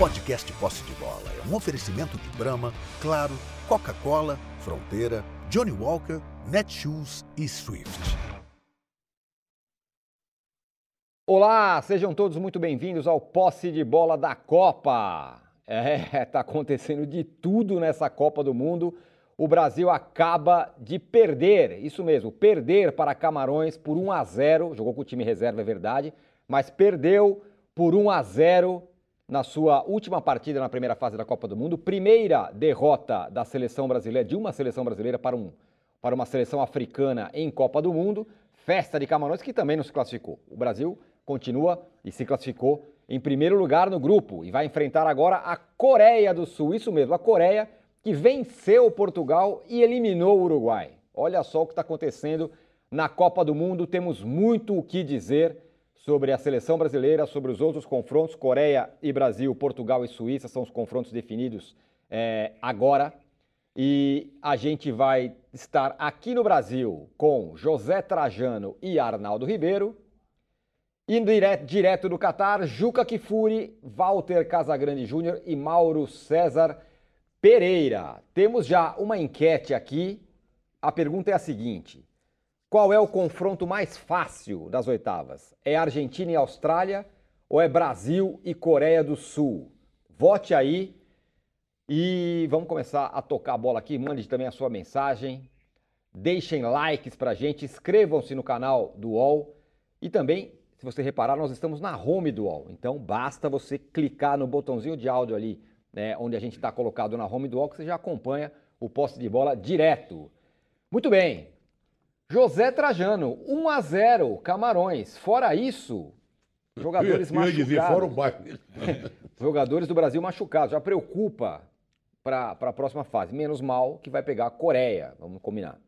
podcast Posse de Bola é um oferecimento de Brahma, Claro, Coca-Cola, Fronteira, Johnny Walker, Netshoes e Swift. Olá, sejam todos muito bem-vindos ao Posse de Bola da Copa. É, tá acontecendo de tudo nessa Copa do Mundo. O Brasil acaba de perder, isso mesmo, perder para Camarões por 1 a 0. Jogou com o time reserva, é verdade, mas perdeu por 1 a 0 na sua última partida na primeira fase da Copa do Mundo. Primeira derrota da seleção brasileira, de uma seleção brasileira para, um, para uma seleção africana em Copa do Mundo. Festa de Camarões, que também não se classificou. O Brasil continua e se classificou em primeiro lugar no grupo e vai enfrentar agora a Coreia do Sul. Isso mesmo, a Coreia que venceu Portugal e eliminou o Uruguai. Olha só o que está acontecendo na Copa do Mundo. Temos muito o que dizer sobre a seleção brasileira, sobre os outros confrontos. Coreia e Brasil, Portugal e Suíça são os confrontos definidos é, agora. E a gente vai estar aqui no Brasil com José Trajano e Arnaldo Ribeiro. Indo direto, direto do Catar, Juca Kifuri, Walter Casagrande Júnior e Mauro César Pereira. Temos já uma enquete aqui. A pergunta é a seguinte: qual é o confronto mais fácil das oitavas? É Argentina e Austrália ou é Brasil e Coreia do Sul? Vote aí e vamos começar a tocar a bola aqui. Mande também a sua mensagem. Deixem likes pra gente, inscrevam-se no canal do UOL e também, se você reparar, nós estamos na home do UOL. Então basta você clicar no botãozinho de áudio ali, né, onde a gente está colocado na home do UOL, que você já acompanha o poste de bola direto. Muito bem, José Trajano, 1 a 0 Camarões. Fora isso, jogadores eu, eu machucados. Dizer, fora o bairro. jogadores do Brasil machucados. Já preocupa para a próxima fase. Menos mal que vai pegar a Coreia. Vamos combinar.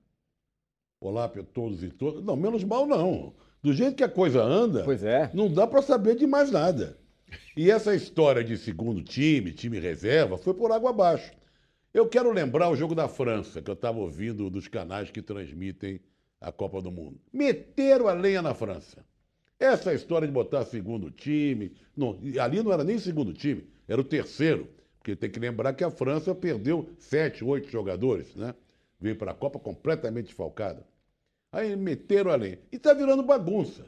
Olá para todos e todas. Não, menos mal não. Do jeito que a coisa anda, pois é. não dá para saber de mais nada. E essa história de segundo time, time reserva, foi por água abaixo. Eu quero lembrar o jogo da França, que eu estava ouvindo dos canais que transmitem a Copa do Mundo. Meteram a lenha na França. Essa história de botar segundo time, não, ali não era nem segundo time, era o terceiro, porque tem que lembrar que a França perdeu sete, oito jogadores, né? Veio para a Copa completamente desfalcada. Aí meteram a lenha. E está virando bagunça.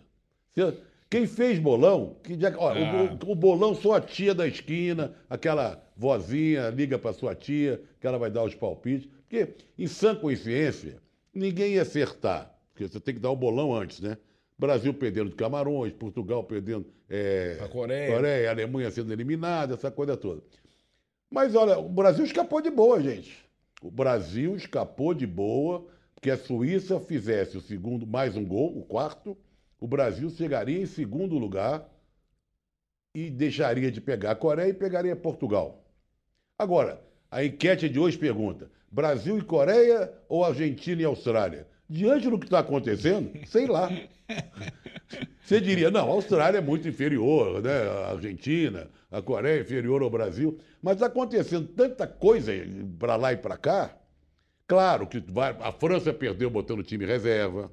Quem fez bolão, que já, ó, ah. o, o, bolão só a tia da esquina, aquela vozinha liga para sua tia, que ela vai dar os palpites. Porque, em sã consciência, ninguém ia acertar, porque você tem que dar o bolão antes, né? Brasil perdendo de Camarões, Portugal perdendo é, a Coreia. Coreia, a Alemanha sendo eliminada, essa coisa toda. Mas olha, o Brasil escapou de boa, gente. O Brasil escapou de boa, porque a Suíça fizesse o segundo, mais um gol, o quarto, o Brasil chegaria em segundo lugar e deixaria de pegar a Coreia e pegaria Portugal. Agora, a enquete de hoje pergunta: Brasil e Coreia ou Argentina e Austrália? Diante do que está acontecendo, sei lá. Você diria, não, a Austrália é muito inferior, né? A Argentina, a Coreia é inferior ao Brasil. Mas está acontecendo tanta coisa para lá e para cá. Claro que vai, a França perdeu botando time reserva,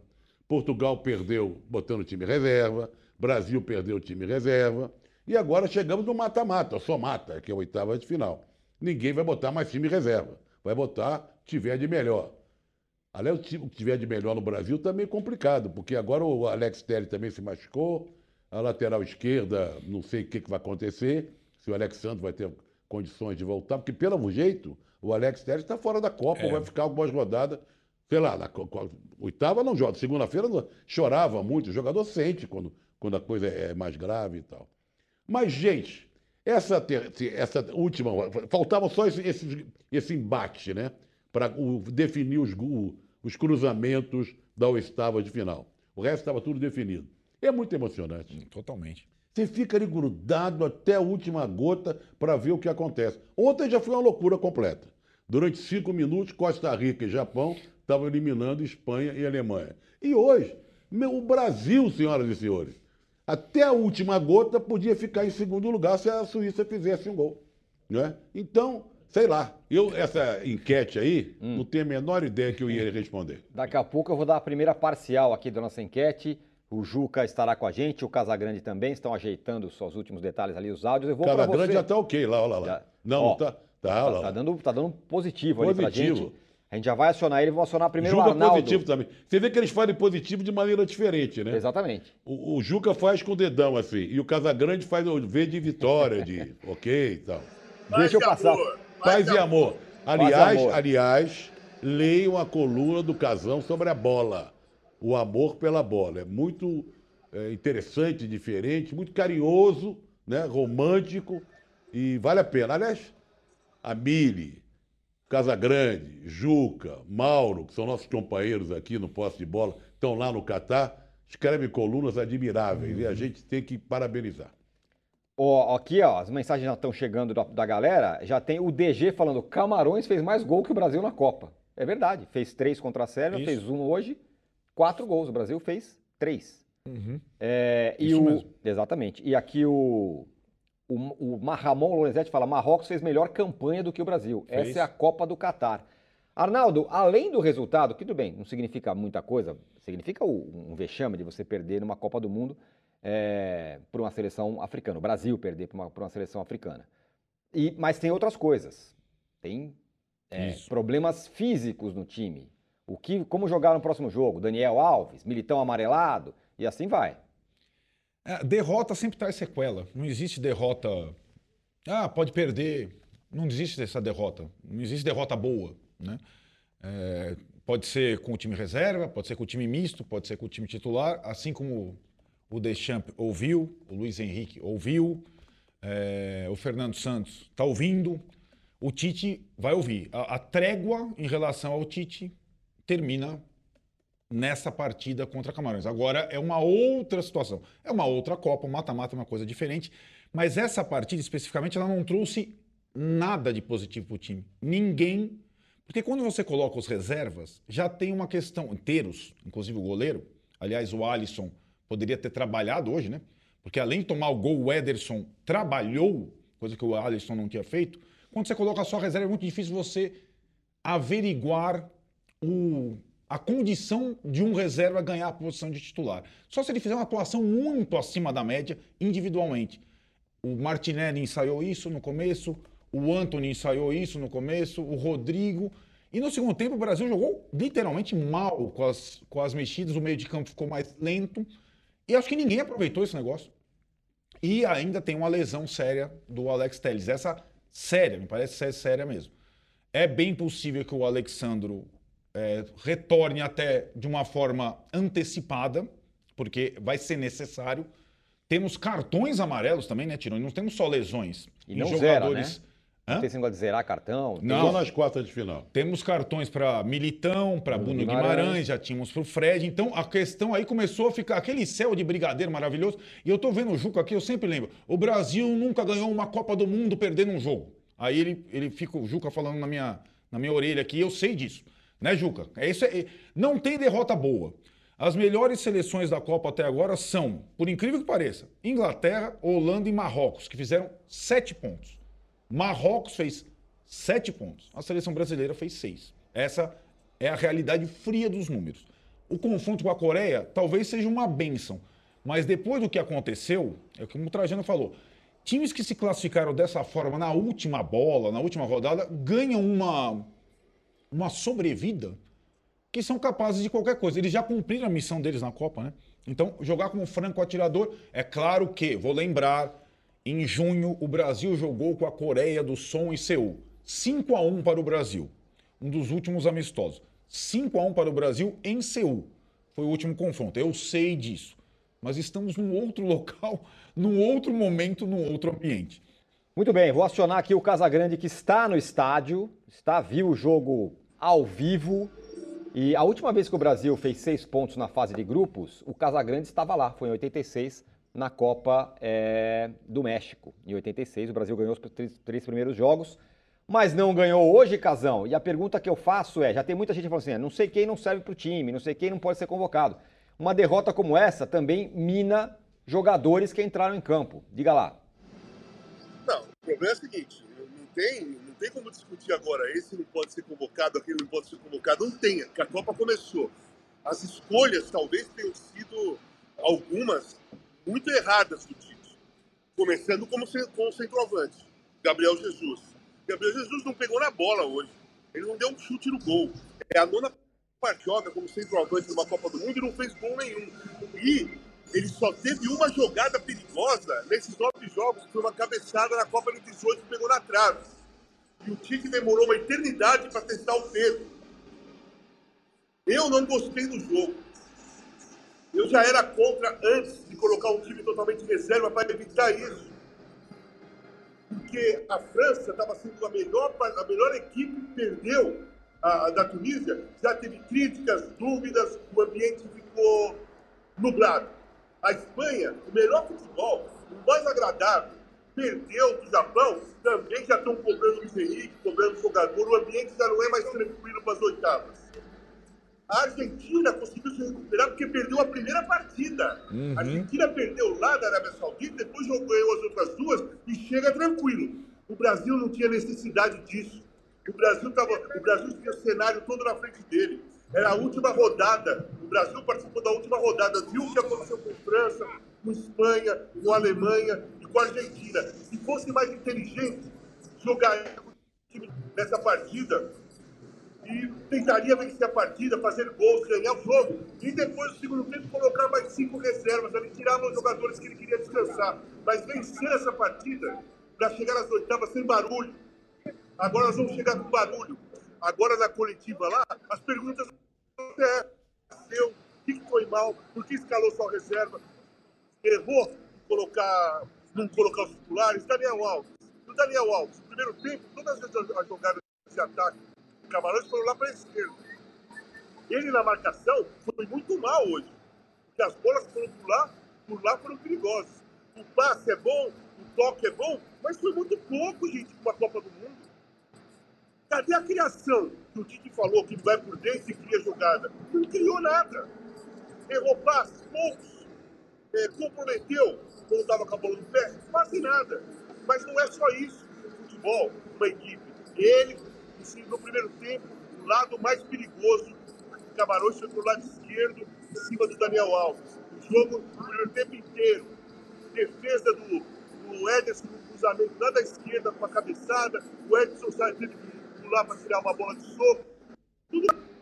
Portugal perdeu botando time reserva, Brasil perdeu o time reserva. E agora chegamos no mata-mata, só mata, que é a oitava de final. Ninguém vai botar mais time reserva vai botar tiver de melhor. Aliás, o que tiver de melhor no Brasil também é complicado, porque agora o Alex Telles também se machucou, a lateral esquerda, não sei o que, que vai acontecer, se o Alexandre vai ter condições de voltar, porque pelo jeito o Alex Telles está fora da Copa, é. vai ficar algumas rodadas, sei lá, na oitava não joga, segunda-feira chorava muito, o jogador sente quando, quando a coisa é mais grave e tal. Mas, gente, essa, essa última, faltava só esse, esse, esse embate, né? Para definir os, os cruzamentos da oitava de final. O resto estava tudo definido. É muito emocionante. Hum, totalmente. Você fica ali grudado até a última gota para ver o que acontece. Ontem já foi uma loucura completa. Durante cinco minutos, Costa Rica e Japão estavam eliminando Espanha e Alemanha. E hoje, meu, o Brasil, senhoras e senhores, até a última gota podia ficar em segundo lugar se a Suíça fizesse um gol. Né? Então, sei lá, eu essa enquete aí, hum. não tenho a menor ideia que eu ia responder. Daqui a pouco eu vou dar a primeira parcial aqui da nossa enquete. O Juca estará com a gente, o Casagrande também, estão ajeitando os seus últimos detalhes ali, os áudios. Eu vou Cada pra grande você. já tá ok lá, olha lá. Já- Não, Ó, tá. Tá, Tá, lá. tá dando, tá dando positivo, ali pra Positivo. gente. A gente já vai acionar ele, vou acionar primeiro o Juca Arnaldo. positivo também. Você vê que eles fazem positivo de maneira diferente, né? Exatamente. O, o Juca faz com o dedão assim, e o Casagrande faz o V de vitória, de ok e tal. Deixa eu passar. Paz e amor. Aliás, amor. aliás, leiam a coluna do Casão sobre a bola. O amor pela bola. É muito é, interessante, diferente, muito carinhoso, né? romântico e vale a pena. Aliás, a Mili, Casagrande, Juca, Mauro, que são nossos companheiros aqui no poste de bola, estão lá no Catar, escrevem colunas admiráveis e a gente tem que parabenizar. Ó, aqui, ó, as mensagens já estão chegando da, da galera. Já tem o DG falando: Camarões fez mais gol que o Brasil na Copa. É verdade. Fez três contra a Sérvia, Isso. fez um hoje, quatro gols. O Brasil fez três. É, e Isso o, mesmo. Exatamente. E aqui o, o, o Ramon Lorenzetti fala: Marrocos fez melhor campanha do que o Brasil. Fez. Essa é a Copa do Catar. Arnaldo, além do resultado, que tudo bem, não significa muita coisa, significa um vexame de você perder numa Copa do Mundo é, para uma seleção africana. O Brasil perder para uma, uma seleção africana. E, mas tem outras coisas. Tem é, problemas físicos no time. O que, como jogar no próximo jogo? Daniel Alves, Militão amarelado, e assim vai. É, derrota sempre traz sequela. Não existe derrota. Ah, pode perder. Não existe dessa derrota. Não existe derrota boa. Né? É, pode ser com o time reserva, pode ser com o time misto, pode ser com o time titular, assim como o Deschamps ouviu, o Luiz Henrique ouviu, é, o Fernando Santos está ouvindo, o Tite vai ouvir. A, a trégua em relação ao Tite termina nessa partida contra Camarões. Agora é uma outra situação. É uma outra Copa, o mata-mata é uma coisa diferente. Mas essa partida especificamente, ela não trouxe nada de positivo para o time. Ninguém. Porque quando você coloca os reservas, já tem uma questão. Inteiros, inclusive o goleiro. Aliás, o Alisson poderia ter trabalhado hoje, né? Porque além de tomar o gol, o Ederson trabalhou, coisa que o Alisson não tinha feito. Quando você coloca só a reserva, é muito difícil você averiguar o, a condição de um reserva ganhar a posição de titular. Só se ele fizer uma atuação muito acima da média individualmente. O Martinelli ensaiou isso no começo, o Anthony ensaiou isso no começo, o Rodrigo. E no segundo tempo o Brasil jogou literalmente mal com as, com as mexidas, o meio de campo ficou mais lento. E acho que ninguém aproveitou esse negócio. E ainda tem uma lesão séria do Alex Telles. Essa séria, me parece ser séria mesmo. É bem possível que o Alexandro é, retorne até de uma forma antecipada, porque vai ser necessário. Temos cartões amarelos também, né, Tironi? Não temos só lesões. E não zera, Hã? Não tem esse negócio de zerar cartão. tem Não. Só nas quartas de final. Temos cartões para Militão, para Bruno Bruno Guimarães. Guimarães, já tínhamos para o Fred. Então a questão aí começou a ficar aquele céu de brigadeiro maravilhoso. E eu tô vendo o Juca aqui, eu sempre lembro. O Brasil nunca ganhou uma Copa do Mundo perdendo um jogo. Aí ele, ele fica, o Juca falando na minha, na minha orelha aqui, eu sei disso. Né, Juca? É isso. Não tem derrota boa. As melhores seleções da Copa até agora são, por incrível que pareça, Inglaterra, Holanda e Marrocos, que fizeram sete pontos. Marrocos fez sete pontos. A seleção brasileira fez seis. Essa é a realidade fria dos números. O confronto com a Coreia talvez seja uma benção, mas depois do que aconteceu, é como o Trajano falou, times que se classificaram dessa forma na última bola, na última rodada, ganham uma, uma sobrevida que são capazes de qualquer coisa. Eles já cumpriram a missão deles na Copa, né? Então, jogar como franco atirador, é claro que, vou lembrar, em junho o Brasil jogou com a Coreia do Sul em Seul. 5 a 1 para o Brasil. Um dos últimos amistosos. 5 a 1 para o Brasil em Seul. Foi o último confronto. Eu sei disso. Mas estamos num outro local, num outro momento, num outro ambiente. Muito bem, vou acionar aqui o Casagrande que está no estádio, está viu o jogo ao vivo. E a última vez que o Brasil fez seis pontos na fase de grupos, o Casagrande estava lá, foi em 86, na Copa eh, do México. Em 86, o Brasil ganhou os três, três primeiros jogos, mas não ganhou hoje, Casão. E a pergunta que eu faço é: já tem muita gente falando assim, "Ah, não sei quem não serve para o time, não sei quem não pode ser convocado. Uma derrota como essa também mina jogadores que entraram em campo. Diga lá. Não, o problema é o seguinte, não tem, tem como discutir agora, esse não pode ser convocado, aquele não pode ser convocado, não tem, porque a Copa começou. As escolhas talvez tenham sido algumas muito erradas do Tite. Começando como, com centroavante, Gabriel Jesus. Gabriel Jesus não pegou na bola hoje. Ele não deu um chute no gol. É a nona partida como centroavante numa Copa do Mundo e não fez gol nenhum. E ele só teve uma jogada perigosa nesses nove jogos, que foi uma cabeçada na Copa de 18 que pegou na trave. E o Tite demorou uma eternidade para testar o Pedro. Eu não gostei do jogo. Eu já era contra antes de colocar um time totalmente reserva para evitar isso. Porque a França estava sendo a melhor, a melhor equipe, perdeu a, a da Tunísia, já teve críticas, dúvidas, o ambiente ficou nublado. A Espanha, o melhor futebol, o mais agradável, perdeu do Japão, também já estão cobrando o Henrique, cobrando o jogador, o ambiente já não é mais tranquilo para as oitavas. A Argentina conseguiu se recuperar porque perdeu a primeira partida. Uhum. A Argentina perdeu lá da Arábia Saudita, depois jogou as outras duas e chega tranquilo. O Brasil não tinha necessidade disso. O Brasil, tava, o Brasil tinha o cenário todo na frente dele. Era a última rodada. O Brasil participou da última rodada. Viu o que aconteceu com França, com Espanha, com Alemanha com a Argentina. Se fosse mais inteligente, jogaria nessa partida e tentaria vencer a partida, fazer gols, ganhar o jogo. E depois, no segundo tempo, colocar mais cinco reservas. Ele tirava os jogadores que ele queria descansar. Mas vencer essa partida para chegar às oitavas sem barulho. Agora nós vamos chegar com barulho. Agora na coletiva lá, as perguntas é, seu, o que foi mal, por que escalou só reserva, errou colocar, não colocar os titulares, Daniel Alves. O Daniel Alves, no primeiro tempo, todas as jogadas de ataque Camarões foram lá para a esquerda. Ele na marcação foi muito mal hoje. Porque as bolas foram por lá, por lá foram perigosas. O passe é bom, o toque é bom, mas foi muito pouco, gente, para a Copa do Mundo. Cadê a criação? Que o Tite falou que vai por dentro e cria jogada. Não criou nada. Errou passes, poucos. É, comprometeu quando estava com a bola no pé, quase nada. Mas não é só isso. Futebol, uma equipe. Ele no primeiro tempo, o lado mais perigoso, o Camarões foi pro lado esquerdo, em cima do Daniel Alves. O jogo, o primeiro tempo inteiro, defesa do, do Ederson no cruzamento lá da esquerda com a cabeçada, o Edson sai teve que pular para tirar uma bola de soco.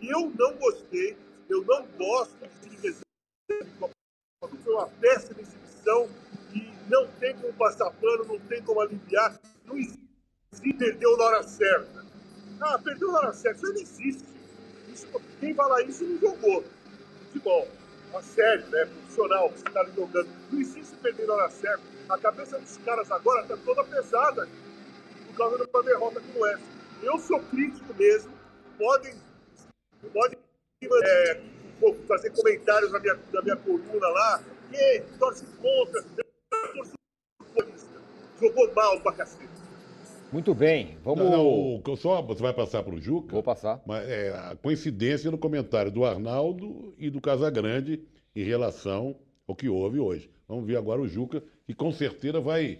Eu não gostei, eu não gosto de time reserva. Foi uma péssima exibição não tem como passar pano, não tem como aliviar. Não existe, perdeu na hora certa. Ah, perdeu na hora certa. Isso não existe. Isso, quem fala isso não jogou. Futebol. A sério, né? Profissional, que você está jogando. Não existe perder na hora certa. A cabeça dos caras agora está toda pesada por causa de uma derrota como essa. Eu sou crítico mesmo. Podem, podem é, fazer comentários na minha, na minha coluna lá. Quem torce contra. Jogou mal pra cacete. Muito bem, vamos. Não, não, só você vai passar para o Juca? Vou passar. Mas é, a coincidência no comentário do Arnaldo e do Casagrande em relação ao que houve hoje. Vamos ver agora o Juca, que com certeza vai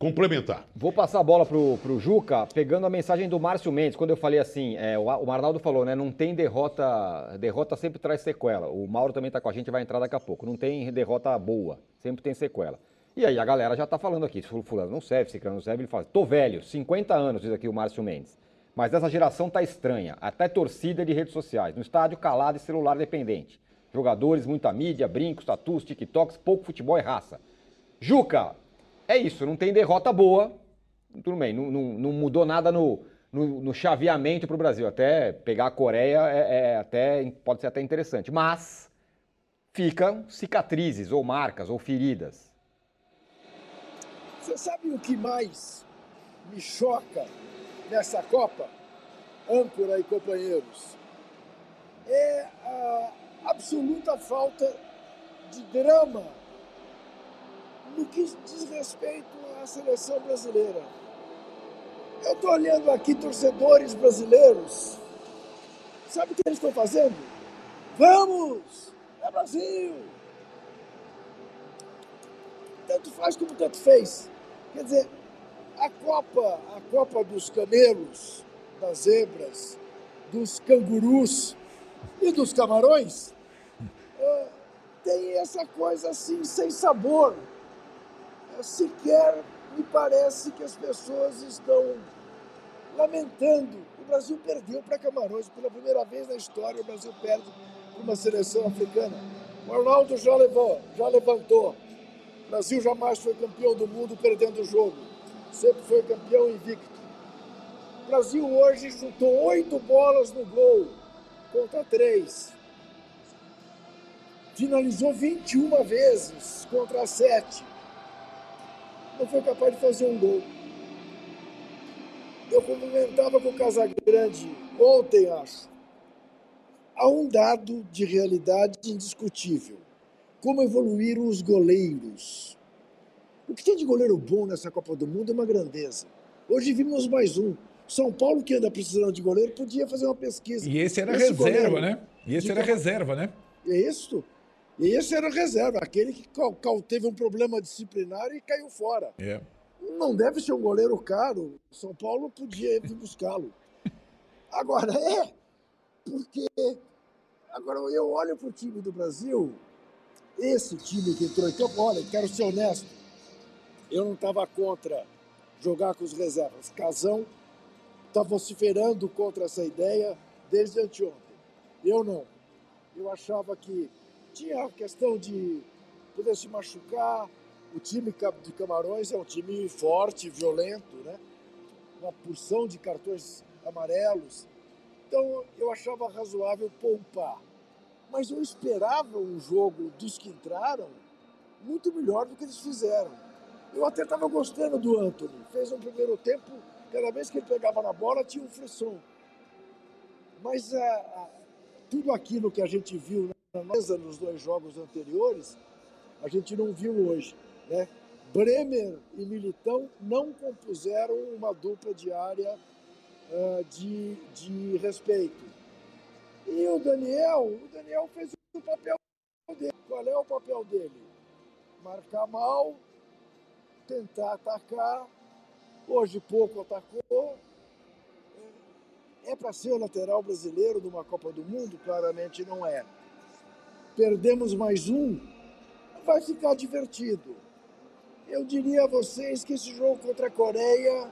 complementar. Vou passar a bola pro, pro Juca, pegando a mensagem do Márcio Mendes, quando eu falei assim, é, o, o Arnaldo falou, né? Não tem derrota. Derrota sempre traz sequela. O Mauro também está com a gente, vai entrar daqui a pouco. Não tem derrota boa, sempre tem sequela. E aí a galera já está falando aqui, fulano não serve, se não serve, ele fala, tô velho, 50 anos, diz aqui o Márcio Mendes. Mas essa geração tá estranha, até torcida de redes sociais, no estádio calado e celular dependente. Jogadores, muita mídia, brincos, tatus, tiktoks, pouco futebol e raça. Juca, é isso, não tem derrota boa, tudo bem, não, não, não mudou nada no, no, no chaveamento para o Brasil. Até pegar a Coreia é, é, até, pode ser até interessante, mas ficam cicatrizes ou marcas ou feridas. Você sabe o que mais me choca nessa Copa, âncora e companheiros? É a absoluta falta de drama no que diz respeito à seleção brasileira. Eu estou olhando aqui torcedores brasileiros. Sabe o que eles estão fazendo? Vamos! É Brasil! Tanto faz como tanto fez. Quer dizer, a Copa, a Copa dos camelos, das zebras, dos cangurus e dos camarões tem tem essa coisa assim, sem sabor. É, sequer me parece que as pessoas estão lamentando. O Brasil perdeu para Camarões pela primeira vez na história. O Brasil perde para uma seleção africana. O Arnaldo já levou, já levantou. Brasil jamais foi campeão do mundo perdendo o jogo. Sempre foi campeão invicto. O Brasil hoje chutou oito bolas no gol contra três. Finalizou 21 vezes contra sete. Não foi capaz de fazer um gol. Eu comentava com o Casagrande ontem, acho. Há um dado de realidade indiscutível. Como evoluíram os goleiros. O que tem de goleiro bom nessa Copa do Mundo é uma grandeza. Hoje vimos mais um. São Paulo, que anda precisando de goleiro, podia fazer uma pesquisa. E esse era esse reserva, goleiro, né? E esse era reserva, né? É isso. E esse era reserva, aquele que teve um problema disciplinar e caiu fora. É. Não deve ser um goleiro caro. São Paulo podia ir buscá-lo. Agora, é, porque. Agora, eu olho para o time do Brasil, esse time que entrou em campo, olha, quero ser honesto, eu não estava contra jogar com os reservas. Casão está vociferando contra essa ideia desde anteontem. Eu não. Eu achava que tinha a questão de poder se machucar. O time de Camarões é um time forte, violento, né? Uma porção de cartões amarelos. Então eu achava razoável poupar. Mas eu esperava um jogo dos que entraram muito melhor do que eles fizeram. Eu até estava gostando do Anthony. Fez um primeiro tempo Cada vez que ele pegava na bola, tinha um frisson. Mas a, ah, a, ah, tudo aquilo que a gente viu na mesa nos dois jogos anteriores, a gente não viu hoje. Né? Bremer e Militão não compuseram uma dupla diária uh, de, de respeito. E o Daniel, o Daniel fez o papel dele. Qual é o papel dele? Marcar mal, tentar atacar Hoje pouco atacou. É para ser o lateral brasileiro numa Copa do Mundo? Claramente não é. Perdemos mais um, vai ficar divertido. Eu diria a vocês que esse jogo contra a Coreia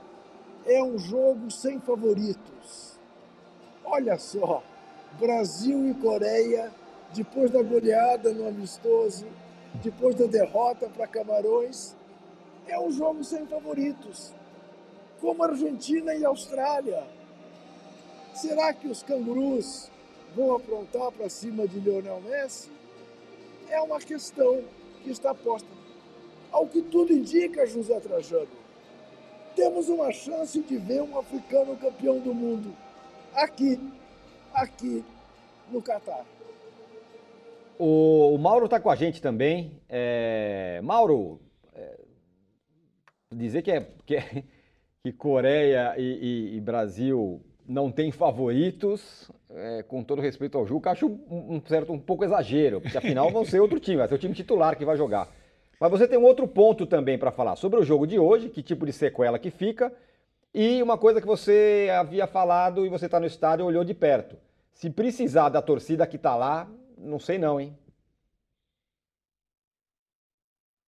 é um jogo sem favoritos. Olha só, Brasil e Coreia, depois da goleada no amistoso, depois da derrota para Camarões, é um jogo sem favoritos como Argentina e Austrália. Será que os cangurus vão aprontar para cima de Lionel Messi? É uma questão que está posta. Ao que tudo indica, José Trajano, temos uma chance de ver um africano campeão do mundo aqui, aqui no Catar. O, o Mauro está com a gente também. É, Mauro, é, dizer que é, que é que Coreia e, e, e Brasil não têm favoritos, é, com todo respeito ao Juca, acho um, um, certo um pouco exagero, porque afinal vão ser outro time, vai ser o time titular que vai jogar. Mas você tem um outro ponto também para falar sobre o jogo de hoje, que tipo de sequela que fica, e uma coisa que você havia falado e você está no estádio olhou de perto. Se precisar da torcida que está lá, não sei não, hein?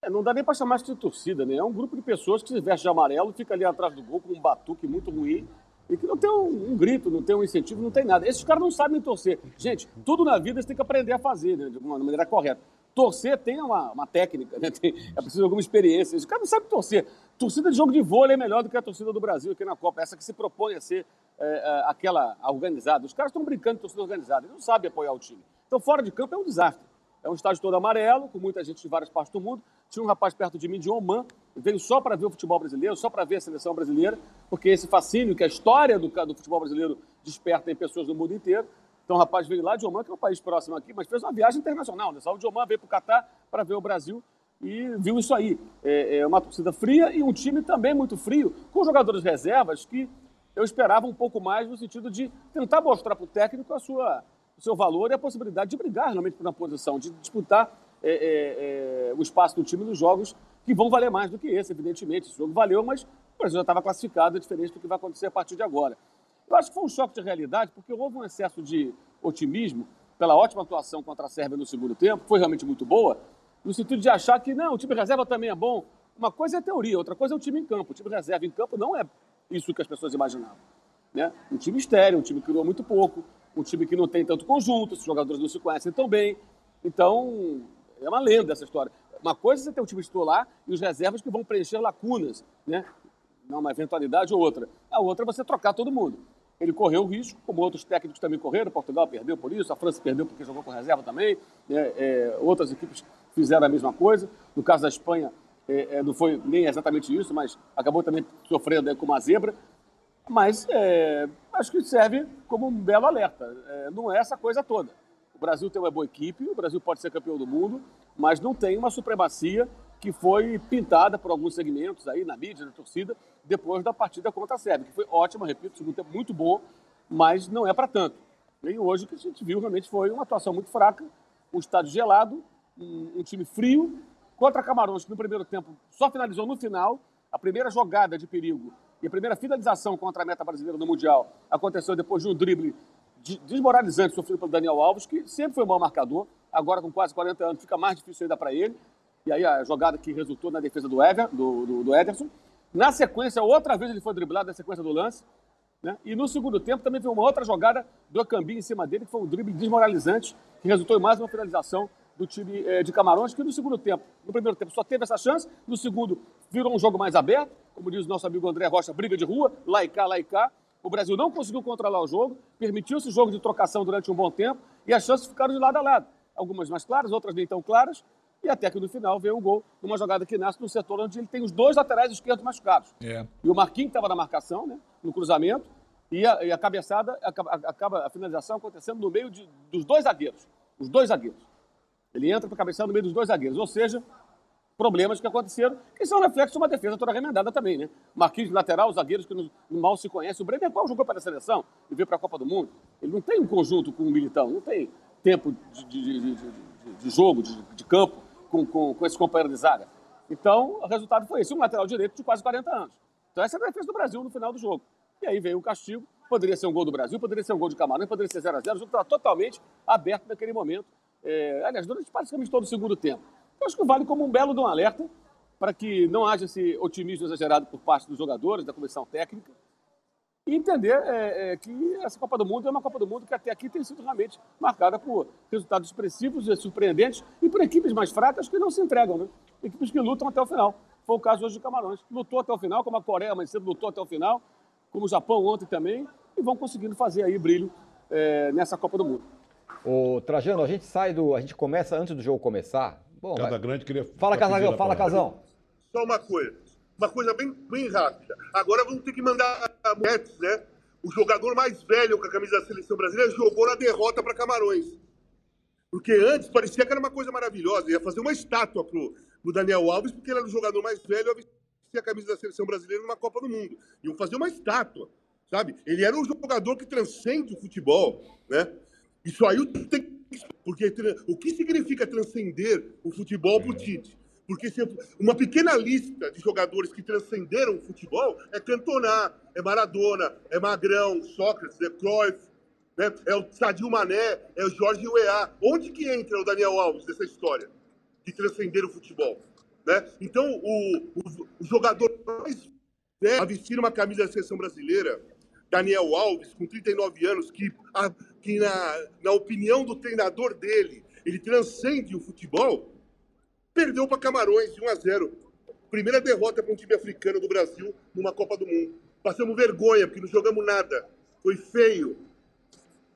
É, não dá nem para chamar de torcida, né? É um grupo de pessoas que se veste de amarelo, fica ali atrás do gol com um batuque muito ruim e que não tem um, um, grito, não tem um incentivo, não tem nada. Esses caras não sabem torcer. Gente, tudo na vida você tem que aprender a fazer, né? De uma maneira correta. Torcer tem uma, uma técnica, né? Tem, é preciso alguma experiência. Esses caras não sabem torcer. Torcida de jogo de vôlei é melhor do que a torcida do Brasil aqui na Copa. Essa que se propõe a ser é, é, aquela organizada. Os caras estão brincando de torcida organizada. Eles não sabem apoiar o time. Então, fora de campo é um desastre. É um estádio todo amarelo, com muita gente de várias partes do mundo. Tinha um rapaz perto de mim, de Oman, veio só para ver o futebol brasileiro, só para ver a seleção brasileira, porque esse fascínio que a história do, do futebol brasileiro desperta em pessoas do mundo inteiro. Então o rapaz veio lá de Oman, que é um país próximo aqui, mas fez uma viagem internacional. Né? Saiu de Oman, veio para o Catar para ver o Brasil e viu isso aí. É, é uma torcida fria e um time também muito frio, com jogadores reservas que eu esperava um pouco mais no sentido de tentar mostrar para o técnico a sua o seu valor e a possibilidade de brigar realmente por uma posição, de disputar é, é, é, o espaço do time nos jogos que vão valer mais do que esse, evidentemente. Esse jogo valeu, mas o Brasil já estava classificado, é diferente do que vai acontecer a partir de agora. Eu acho que foi um choque de realidade, porque houve um excesso de otimismo pela ótima atuação contra a Sérvia no segundo tempo, foi realmente muito boa, no sentido de achar que não, o time reserva também é bom. Uma coisa é teoria, outra coisa é o time em campo. O time reserva em campo não é isso que as pessoas imaginavam. Né? Um time estéreo, um time que criou muito pouco, um time que não tem tanto conjunto, os jogadores não se conhecem tão bem. Então, é uma lenda essa história. Uma coisa é você ter o time titular e os reservas que vão preencher lacunas, né? Uma eventualidade ou outra. A outra é você trocar todo mundo. Ele correu o risco, como outros técnicos também correram. Portugal perdeu por isso, a França perdeu porque jogou com reserva também. Né? É, outras equipes fizeram a mesma coisa. No caso da Espanha, é, é, não foi nem exatamente isso, mas acabou também sofrendo com uma zebra. Mas é, acho que serve como um belo alerta. É, não é essa coisa toda. O Brasil tem uma boa equipe, o Brasil pode ser campeão do mundo, mas não tem uma supremacia que foi pintada por alguns segmentos aí na mídia, na torcida, depois da partida contra a Sérvia, que foi ótima, repito, segundo tempo muito bom, mas não é para tanto. E hoje o que a gente viu realmente foi uma atuação muito fraca, um estádio gelado, um, um time frio, contra Camarões, que no primeiro tempo só finalizou no final, a primeira jogada de perigo e a primeira finalização contra a meta brasileira no Mundial aconteceu depois de um drible desmoralizante sofrido pelo Daniel Alves, que sempre foi um bom marcador, agora com quase 40 anos fica mais difícil ainda para ele. E aí a jogada que resultou na defesa do, Ever, do, do, do Ederson. Na sequência, outra vez ele foi driblado na sequência do lance. Né? E no segundo tempo também veio uma outra jogada do Acambi em cima dele, que foi um drible desmoralizante, que resultou em mais uma finalização do time eh, de Camarões, que no segundo tempo, no primeiro tempo só teve essa chance, no segundo virou um jogo mais aberto, como diz o nosso amigo André Rocha, briga de rua, lá e cá, lá e cá. O Brasil não conseguiu controlar o jogo, permitiu esse jogo de trocação durante um bom tempo e as chances ficaram de lado a lado. Algumas mais claras, outras nem tão claras. E até que no final veio um gol numa jogada que nasce no setor onde ele tem os dois laterais esquerdos machucados. É. E o Marquinhos estava na marcação, né, no cruzamento, e a, e a cabeçada, acaba, acaba, a finalização acontecendo no meio de, dos dois zagueiros. Os dois zagueiros. Ele entra para cabeçar no meio dos dois zagueiros. Ou seja, problemas que aconteceram, que são reflexos de uma defesa toda remendada também, né? Marquinhos lateral, os zagueiros que mal se conhecem. O Bremer qual jogou para a seleção e veio para a Copa do Mundo. Ele não tem um conjunto com o Militão, não tem tempo de, de, de, de jogo, de, campo com, com, com esse companheiro de zaga. Então, o resultado foi esse, um lateral direito de quase 40 anos. Então, essa é a defesa do Brasil no final do jogo. E aí veio o castigo, poderia ser um gol do Brasil, poderia ser um gol de Camarões, poderia ser 0x0, o jogo estava totalmente aberto naquele momento. É, aliás, durante praticamente todo o segundo tempo. Eu acho que vale como um belo de um alerta para que não haja esse otimismo exagerado por parte dos jogadores, da comissão técnica, e entender é, é, que essa Copa do Mundo é uma Copa do Mundo que até aqui tem sido realmente marcada por resultados expressivos e surpreendentes e por equipes mais fracas que não se entregam, né? Equipes que lutam até o final. Foi o caso hoje de Camarões. Lutou até o final, como a Coreia mas cedo lutou até o final, como o Japão ontem também, e vão conseguindo fazer aí brilho é, nessa Copa do Mundo. O Trajano, a gente sai do. A gente começa antes do jogo começar, Bom, Casa vai... Grande queria. Fala, Casagão, fala, Casão. Só uma coisa. Uma coisa bem, bem rápida. Agora vamos ter que mandar a Mets, né? O jogador mais velho com a camisa da seleção brasileira jogou na derrota para Camarões. Porque antes parecia que era uma coisa maravilhosa. Ia fazer uma estátua pro, pro Daniel Alves, porque ele era o jogador mais velho a vestir a camisa da seleção brasileira numa Copa do Mundo. Iam fazer uma estátua, sabe? Ele era um jogador que transcende o futebol, né? Isso aí tem porque o que significa transcender o futebol para o Tite? Porque se uma pequena lista de jogadores que transcenderam o futebol é Cantona, é Maradona, é Magrão, Sócrates, é Cruyff, né? é o Sadio Mané, é o Jorge Weah. Onde que entra o Daniel Alves nessa história de transcender o futebol? Né? Então, o, o, o jogador mais velho a vestir uma camisa da seleção brasileira Daniel Alves, com 39 anos, que, a, que na, na opinião do treinador dele, ele transcende o futebol, perdeu para Camarões de 1 a 0. Primeira derrota para um time africano do Brasil numa Copa do Mundo. Passamos vergonha, porque não jogamos nada. Foi feio.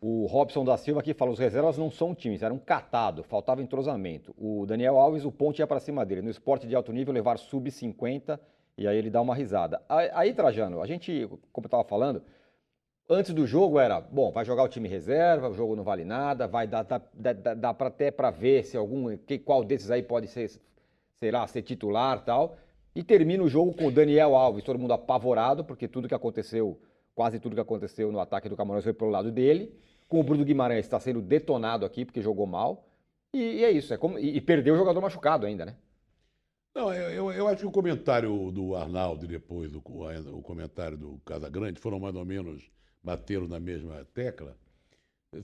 O Robson da Silva aqui fala: os reservas não são times, era um catado, faltava entrosamento. O Daniel Alves, o ponte ia para cima dele. No esporte de alto nível, levar sub-50, e aí ele dá uma risada. Aí, aí Trajano, a gente, como eu estava falando, Antes do jogo era, bom, vai jogar o time reserva, o jogo não vale nada, vai dar, dá, dá, dá pra, até para ver se algum, que, qual desses aí pode ser, sei lá, ser titular tal. E termina o jogo com o Daniel Alves, todo mundo apavorado, porque tudo que aconteceu, quase tudo que aconteceu no ataque do Camarões foi pelo lado dele. Com o Bruno Guimarães está sendo detonado aqui porque jogou mal. E, e é isso, é como, e, e, perdeu o jogador machucado ainda, né? Não, eu, eu acho que o comentário do Arnaldo e depois o, o comentário do Casagrande foram mais ou menos bateram na mesma tecla,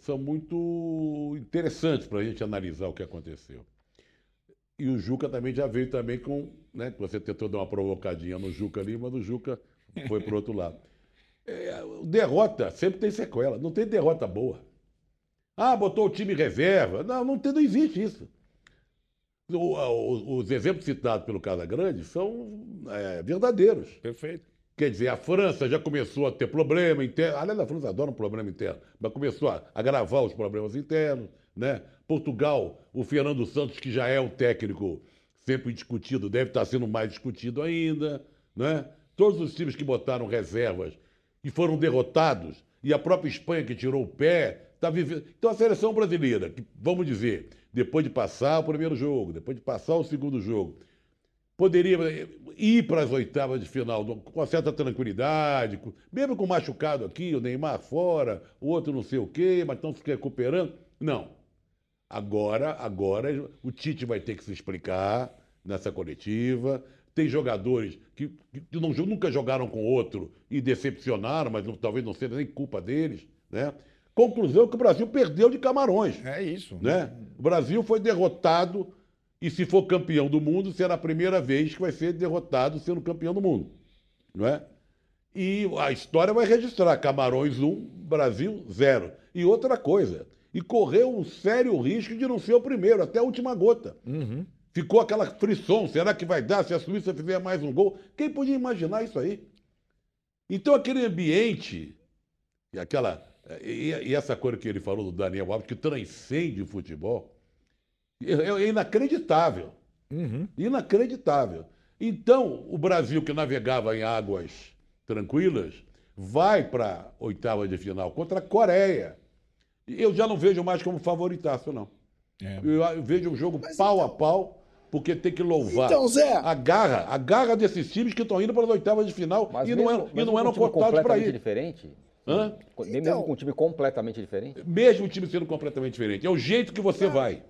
são muito interessantes para a gente analisar o que aconteceu. E o Juca também já veio também com, né? Você tentou dar uma provocadinha no Juca ali, mas o Juca foi pro outro lado. É, derrota sempre tem sequela, não tem derrota boa. Ah, botou o time reserva. Não, não, tem, não existe isso. O- o- os exemplos citados pelo Casagrande são é, verdadeiros. Perfeito. Quer dizer, a França já começou a ter problema interno. Aliás, a França adora um problema interno, mas começou a agravar os problemas internos. Né? Portugal, o Fernando Santos, que já é um técnico sempre discutido, deve estar sendo mais discutido ainda. Né? Todos os times que botaram reservas e foram derrotados, e a própria Espanha que tirou o pé, está vivendo. Então a seleção brasileira, que, vamos dizer, depois de passar o primeiro jogo, depois de passar o segundo jogo, poderia ir para as oitavas de final com uma certa tranquilidade, mesmo com machucado aqui, o Neymar fora, o outro não sei o quê, mas estão se recuperando. Não. Agora, agora o Tite vai ter que se explicar nessa coletiva. Tem jogadores que, que não- nunca jogaram com outro e decepcionaram, mas não- talvez não seja nem culpa deles. Né? Conclusão que o Brasil perdeu de Camarões É isso. né? O Brasil foi derrotado e se for campeão do mundo, será a primeira vez que vai ser derrotado sendo campeão do mundo, não é? E a história vai registrar Camarões 1, Brasil 0. E outra coisa, e correu um sério risco de não ser o primeiro, até a última gota. Ficou aquela frição, será que vai dar se a Suíça fizer mais um gol? Quem podia imaginar isso aí? Então aquele ambiente e aquela e, e essa coisa que ele falou do Daniel Alves que transcende o futebol é, é inacreditável. Inacreditável. Então, o Brasil que navegava em águas tranquilas vai para a oitava de final contra a Coreia. E Eu já não vejo mais como favoritaço, não. É. Eu, vejo um jogo pau a pau, porque tem que louvar Então, Zé. a garra, a garra desses times que estão indo para as oitavas de final Mas e não, mesmo- eram, e mesmo não eram um cotados para completamente ir. diferente? Hã? Nem Então- mesmo com um time completamente diferente? Mesmo o time sendo completamente diferente. É o jeito que você vai.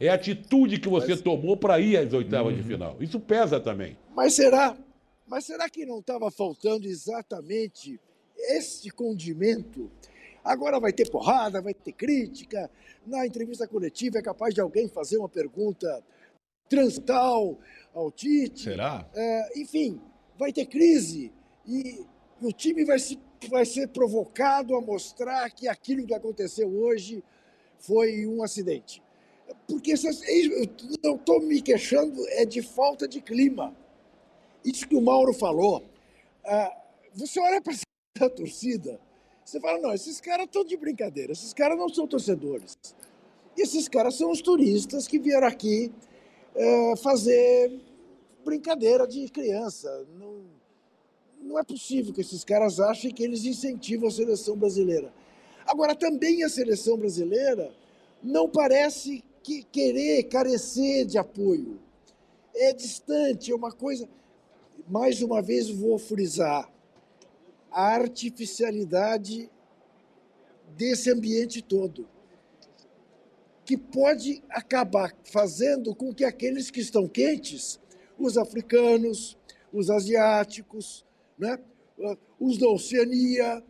É a atitude que você tomou para ir às oitavas de final. Isso pesa também. Mas será, mas será que não estava faltando exatamente esse condimento? Agora vai ter porrada, vai ter crítica. Na entrevista coletiva é capaz de alguém fazer uma pergunta transtal ao Tite. Será? É, enfim, vai ter crise e, e o time vai, se, vai ser provocado a mostrar que aquilo que aconteceu hoje foi um acidente. Porque essas- eu não estou me queixando é de falta de clima. Isso que o Mauro falou. ah, você olha para a torcida, você fala, não, esses caras estão de brincadeira, esses caras não são torcedores. Esses caras são os turistas que vieram aqui eh, fazer brincadeira de criança. Não, não é possível que esses caras achem que eles incentivam a seleção brasileira. Agora, também a seleção brasileira não parece que querer carecer de apoio. É distante, é uma coisa. Mais uma vez vou frisar a artificialidade desse ambiente todo, que pode acabar fazendo com que aqueles que estão quentes, os africanos, os asiáticos, né, os da Oceania,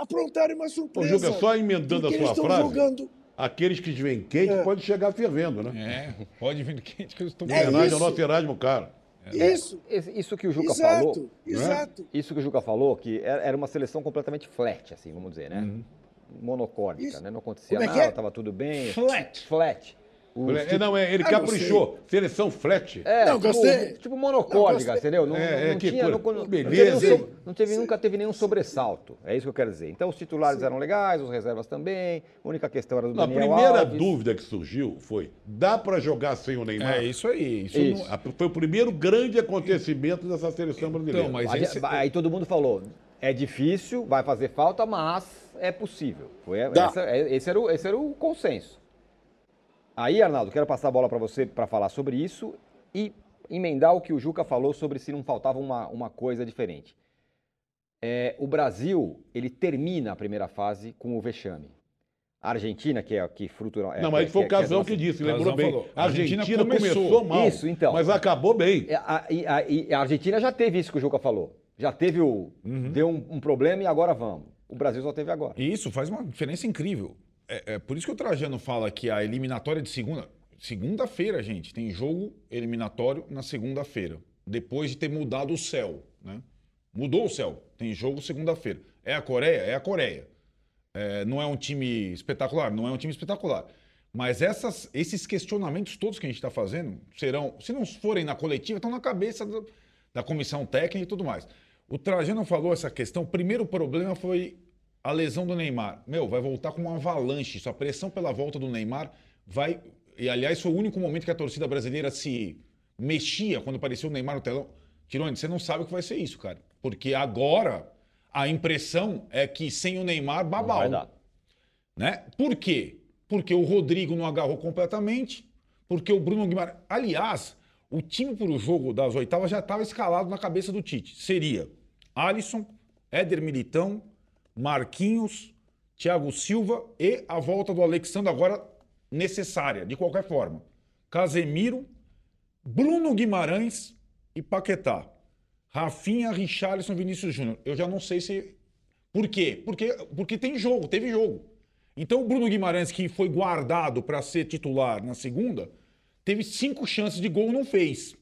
aprontarem uma Ô, surpresa. Juca, só emendando a sua eles estão frase, jogando aqueles que vêm quente É. podem chegar fervendo, né? É, pode vir quente que estou Em É homenagem ao isso. nosso Erasmo Caro. isso. Esse- Isso que o Juca Exato, falou, exato. isso que o Juca falou, que era uma seleção completamente flat, assim, vamos dizer, né? Monocórdica, Isso. né? Não acontecia Como é nada, é? tava tudo bem. Flat. Flat. O É, tipo- não, é, ele Ah, não caprichou. Seleção flat. É, Não, tipo, gostei. tipo monocórdica, Não, entendeu? Não, É, não, é, não que tinha, coisa. não, Beleza, não teve, so- não teve- nunca teve nenhum sobressalto. É isso que eu quero dizer. Então os titulares eram legais, os reservas também. A única questão era do Não, a primeira Alves. dúvida que surgiu foi: dá para jogar sem o Neymar? É isso aí. Isso, Isso. não- Foi o primeiro grande acontecimento dessa seleção brasileira. Então, mas A esse- Aí todo mundo falou, é difícil, vai fazer falta, mas é possível. Foi, essa- é- esse, era o, esse era o consenso. Aí, Arnaldo, quero passar a bola para você para falar sobre isso e emendar o que o Juca falou sobre se não faltava uma, uma coisa diferente. É, o Brasil, ele termina a primeira fase com o vexame. A Argentina, que é que fruto... é- Não, mas que- foi o que- que é Casão nossa- que disse, Casão lembrou bem. falou. A Argentina Argentina começou, começou. mal, Isso, então. mas acabou bem. É, A, a- a Argentina já teve isso que o Juca falou. Já teve o. Deu um, um problema e agora vamos. O Brasil só teve agora. E isso faz uma diferença incrível. É, é por isso que o Trajano fala que a eliminatória de segunda. segunda-feira, gente, tem jogo eliminatório na segunda-feira, depois de ter mudado o céu, né? Mudou o céu, tem jogo segunda-feira. É a Coreia? É a Coreia. É, não é um time espetacular? Não é um time espetacular. Mas essas, esses questionamentos todos que a gente está fazendo serão, se não forem na coletiva, estão na cabeça do, da comissão técnica e tudo mais. O Trajano falou essa questão. O primeiro problema foi a lesão do Neymar. Meu, vai voltar com uma avalanche. Isso, a pressão pela volta do Neymar vai. E aliás, foi o único momento que a torcida brasileira se mexia quando apareceu o Neymar no telão. Tirone, você não sabe o que vai ser isso, cara. Porque agora a impressão é que sem o Neymar, babau. Não vai dar. Né? Por quê? Porque o Rodrigo não agarrou completamente, porque o Bruno Guimarães. Aliás, o time para o jogo das oitavas já estava escalado na cabeça do Tite. Seria Alisson, Éder Militão, Marquinhos, Thiago Silva e a volta do Alexandre agora necessária, de qualquer forma. Casemiro, Bruno Guimarães e Paquetá. Rafinha, Richarlison, Vinícius Júnior. Eu já não sei se. Por quê? Porque, porque tem jogo, teve jogo. Então o Bruno Guimarães, que foi guardado para ser titular na segunda, teve cinco chances de gol não fez.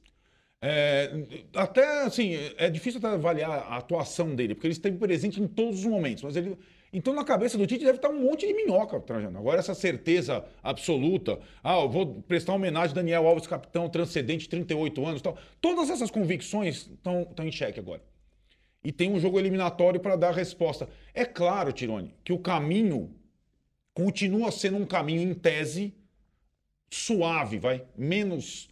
É, até assim, é difícil até avaliar a atuação dele, porque ele esteve presente em todos os momentos. Mas ele, então, na cabeça do Tite deve estar um monte de minhoca, Trajano. Agora, essa certeza absoluta. Ah, eu vou prestar homenagem a Daniel Alves, capitão transcendente, 38 anos tal. Todas essas convicções estão, estão em xeque agora. E tem um jogo eliminatório para dar a resposta. É claro, Tirone, que o caminho continua sendo um caminho, em tese, suave, vai, menos,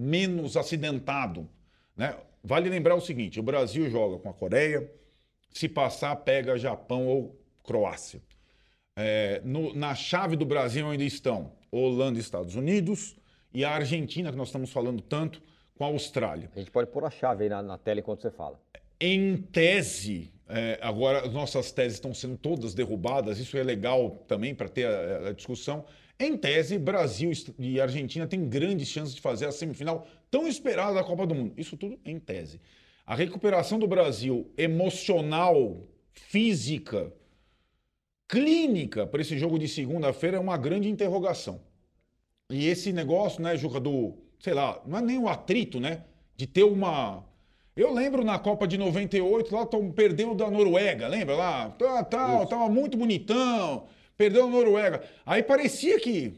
menos acidentado. Né? Vale lembrar o seguinte: o Brasil joga com a Coreia, se passar, pega Japão ou Croácia. É, no, na chave do Brasil ainda estão Holanda e Estados Unidos e a Argentina, que nós estamos falando tanto, com a Austrália. A gente pode pôr a chave aí na, na tela enquanto você fala. Em tese, é, agora as nossas teses estão sendo todas derrubadas, isso é legal também para ter a, a, discussão. Em tese, Brasil e Argentina têm grandes chances de fazer a semifinal tão esperada da Copa do Mundo. Isso tudo em tese. A recuperação do Brasil emocional, física, clínica para esse jogo de segunda-feira é uma grande interrogação. E esse negócio, né, Juca, do, sei lá, não é nem o atrito, né, de ter uma... Eu lembro na Copa de 98, lá perdeu da Noruega, lembra lá? Tá, tá, tava muito bonitão, perdeu a Noruega. Aí parecia que,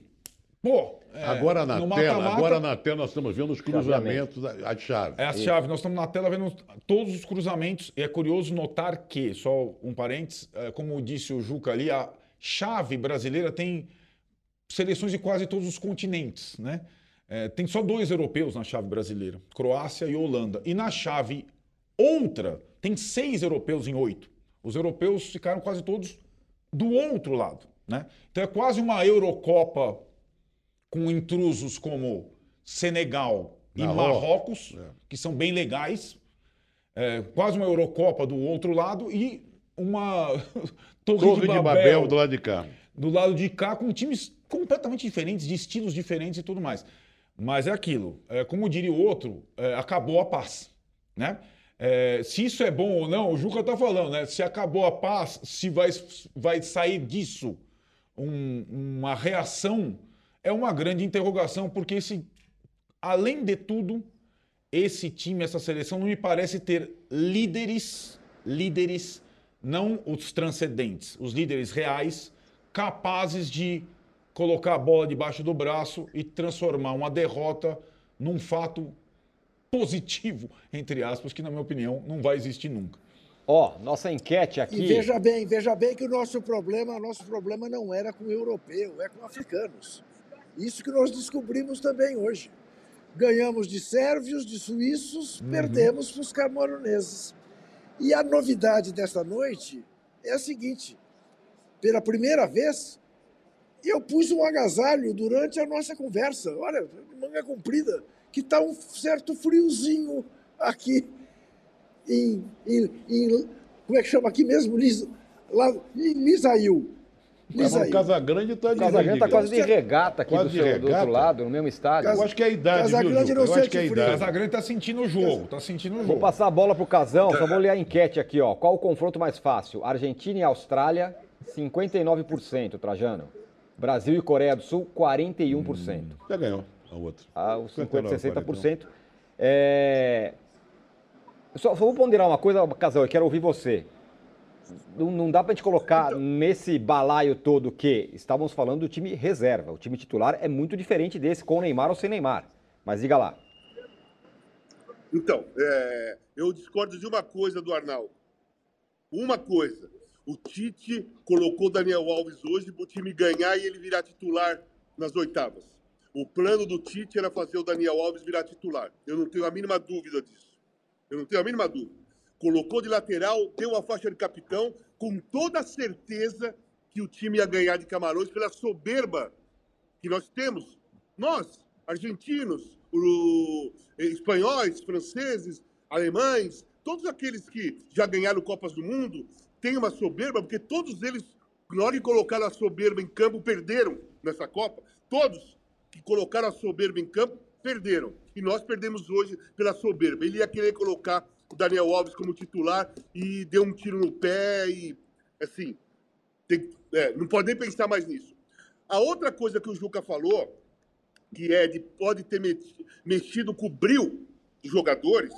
pô, é, agora na tela, mata -mata, agora na tela nós estamos vendo os cruzamentos, a chave. É a chave, nós estamos na tela vendo todos os cruzamentos. E é curioso notar que, só um parênteses, é, como disse o Juca ali, a chave brasileira tem seleções de quase todos os continentes, né? É, tem só dois europeus na chave brasileira, Croácia e Holanda. E na chave outra, tem seis europeus em oito. Os europeus ficaram quase todos do outro lado, né? Então é quase uma Eurocopa com intrusos como Senegal e Marrocos, é. que são bem legais, é, quase uma Eurocopa do outro lado e uma Torre, Torre de, Babel, de, Babel, do lado de cá. Do lado de cá, com times completamente diferentes, de estilos diferentes e tudo mais. Mas é aquilo, é, como diria o outro, é, acabou a paz. Né? É, se isso é bom ou não, o Juca está falando, né? Se acabou a paz, se vai, vai sair disso um, uma reação é uma grande interrogação, porque esse, além de tudo, esse time, essa seleção não me parece ter líderes, líderes, não os transcendentes, os líderes reais, capazes de colocar a bola debaixo do braço e transformar uma derrota num fato positivo, entre aspas, que na minha opinião não vai existir nunca. Ó, oh, nossa enquete aqui. E veja bem, veja bem que o nosso problema, nosso problema não era com o europeu, é com africanos. Isso que nós descobrimos também hoje. Ganhamos de sérvios, de suíços, uhum. perdemos para os camaroneses. E a novidade desta noite é a seguinte: pela primeira vez, eu pus um agasalho durante a nossa conversa. Olha, manga comprida, que está um certo friozinho aqui em, em, em, Como é que chama aqui mesmo? Lis, lá, em Misail. Mas o Casagrande está de Casagrande está quase de regata aqui do, seu, do, outro lado, no mesmo estádio. Eu acho que é a idade, Casagrande viu, Eu acho que é a idade. Casagrande está sentindo o jogo, está sentindo o jogo. Vou passar a bola pro Casão, só vou ler a enquete aqui, ó. Qual o confronto mais fácil? Argentina e Austrália, 59%, Trajano. Brasil e Coreia do Sul, 41%. Já ganhou a outra. Ah, os 50%, 60%. É... Só, só vou ponderar uma coisa, Casal, eu quero ouvir você. Não, não dá pra gente colocar Então- nesse balaio todo que estávamos falando do time reserva. O time titular é muito diferente desse, com Neymar ou sem Neymar. Mas diga lá. Então, é, eu discordo de uma coisa do Arnaldo. Uma coisa. O Tite colocou o Daniel Alves hoje para o time ganhar e ele virar titular nas oitavas. O plano do Tite era fazer o Daniel Alves virar titular. Eu não tenho a mínima dúvida disso. Eu não tenho a mínima dúvida. Colocou de lateral, deu a faixa de capitão, com toda a certeza que o time ia ganhar de Camarões pela soberba que nós temos. Nós, argentinos, o- espanhóis, franceses, alemães, todos aqueles que já ganharam Copas do Mundo, têm uma soberba, porque todos eles, na hora de colocar a soberba em campo, perderam nessa Copa. Todos que colocaram a soberba em campo, perderam. E nós perdemos hoje pela soberba. Ele ia querer colocar o Daniel Alves como titular e deu um tiro no pé e, assim, tem- é, não pode nem pensar mais nisso. A outra coisa que o Juca falou, que é de pode ter mexido com o bril dos jogadores,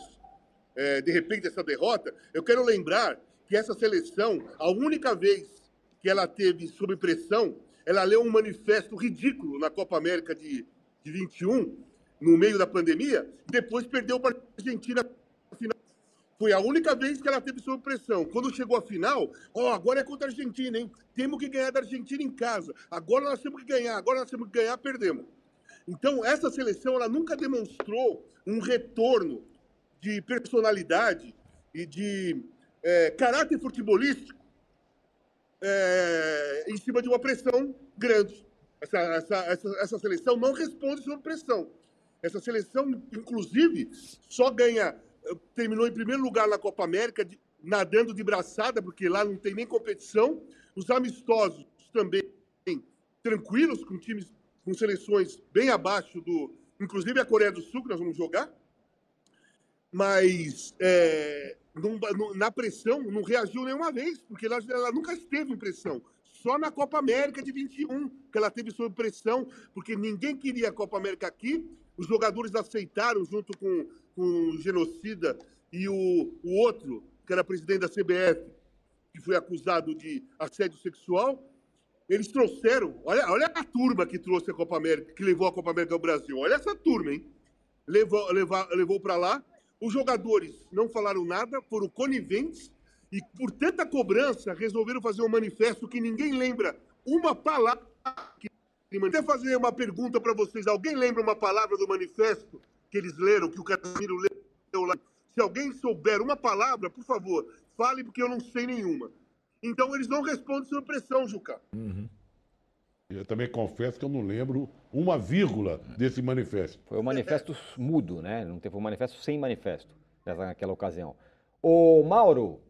é, de repente essa derrota, eu quero lembrar que essa seleção, a única vez que ela teve sob pressão, ela leu um manifesto ridículo na Copa América de, de 21, no meio da pandemia, depois perdeu para a Argentina na final. Foi a única vez que ela teve sob pressão. Quando chegou a final, ó, agora é contra a Argentina, hein? Temos que ganhar da Argentina em casa. Agora nós temos que ganhar, agora nós temos que ganhar, perdemos. Então, essa seleção, ela nunca demonstrou um retorno de personalidade e de é, caráter futebolístico é, em cima de uma pressão grande. Essa, essa, essa, essa seleção não responde sob pressão. Essa seleção, inclusive, só ganha. eh, Terminou em primeiro lugar na Copa América, de- nadando de braçada, porque lá não tem nem competição. Os amistosos também tranquilos, com times, com seleções bem abaixo do. Inclusive a Coreia do Sul, que nós vamos jogar. Mas é, na pressão não reagiu nenhuma vez, porque ela, ela nunca esteve em pressão. Só na Copa América de 21 que ela teve sob pressão, porque ninguém queria a Copa América aqui. Os jogadores aceitaram, junto com, com o genocida e o, o outro, que era presidente da CBF, que foi acusado de assédio sexual. Eles trouxeram, olha, olha a turma que trouxe a Copa América, que levou a Copa América ao Brasil. Olha essa turma, hein? Levou, levou, levou para lá. Os jogadores não falaram nada, foram coniventes e, por tanta cobrança, resolveram fazer um manifesto que ninguém lembra uma palavra. Que... Até fazer uma pergunta para vocês: alguém lembra uma palavra do manifesto que eles leram, que o Casimiro leu lá? Se alguém souber uma palavra, por favor, fale, porque eu não sei nenhuma. Então, eles não respondem sob pressão, Juca. Eu também confesso que eu não lembro uma vírgula desse manifesto. Foi um manifesto mudo, né? Não teve um manifesto sem manifesto nessa, naquela ocasião. Ô, Mauro,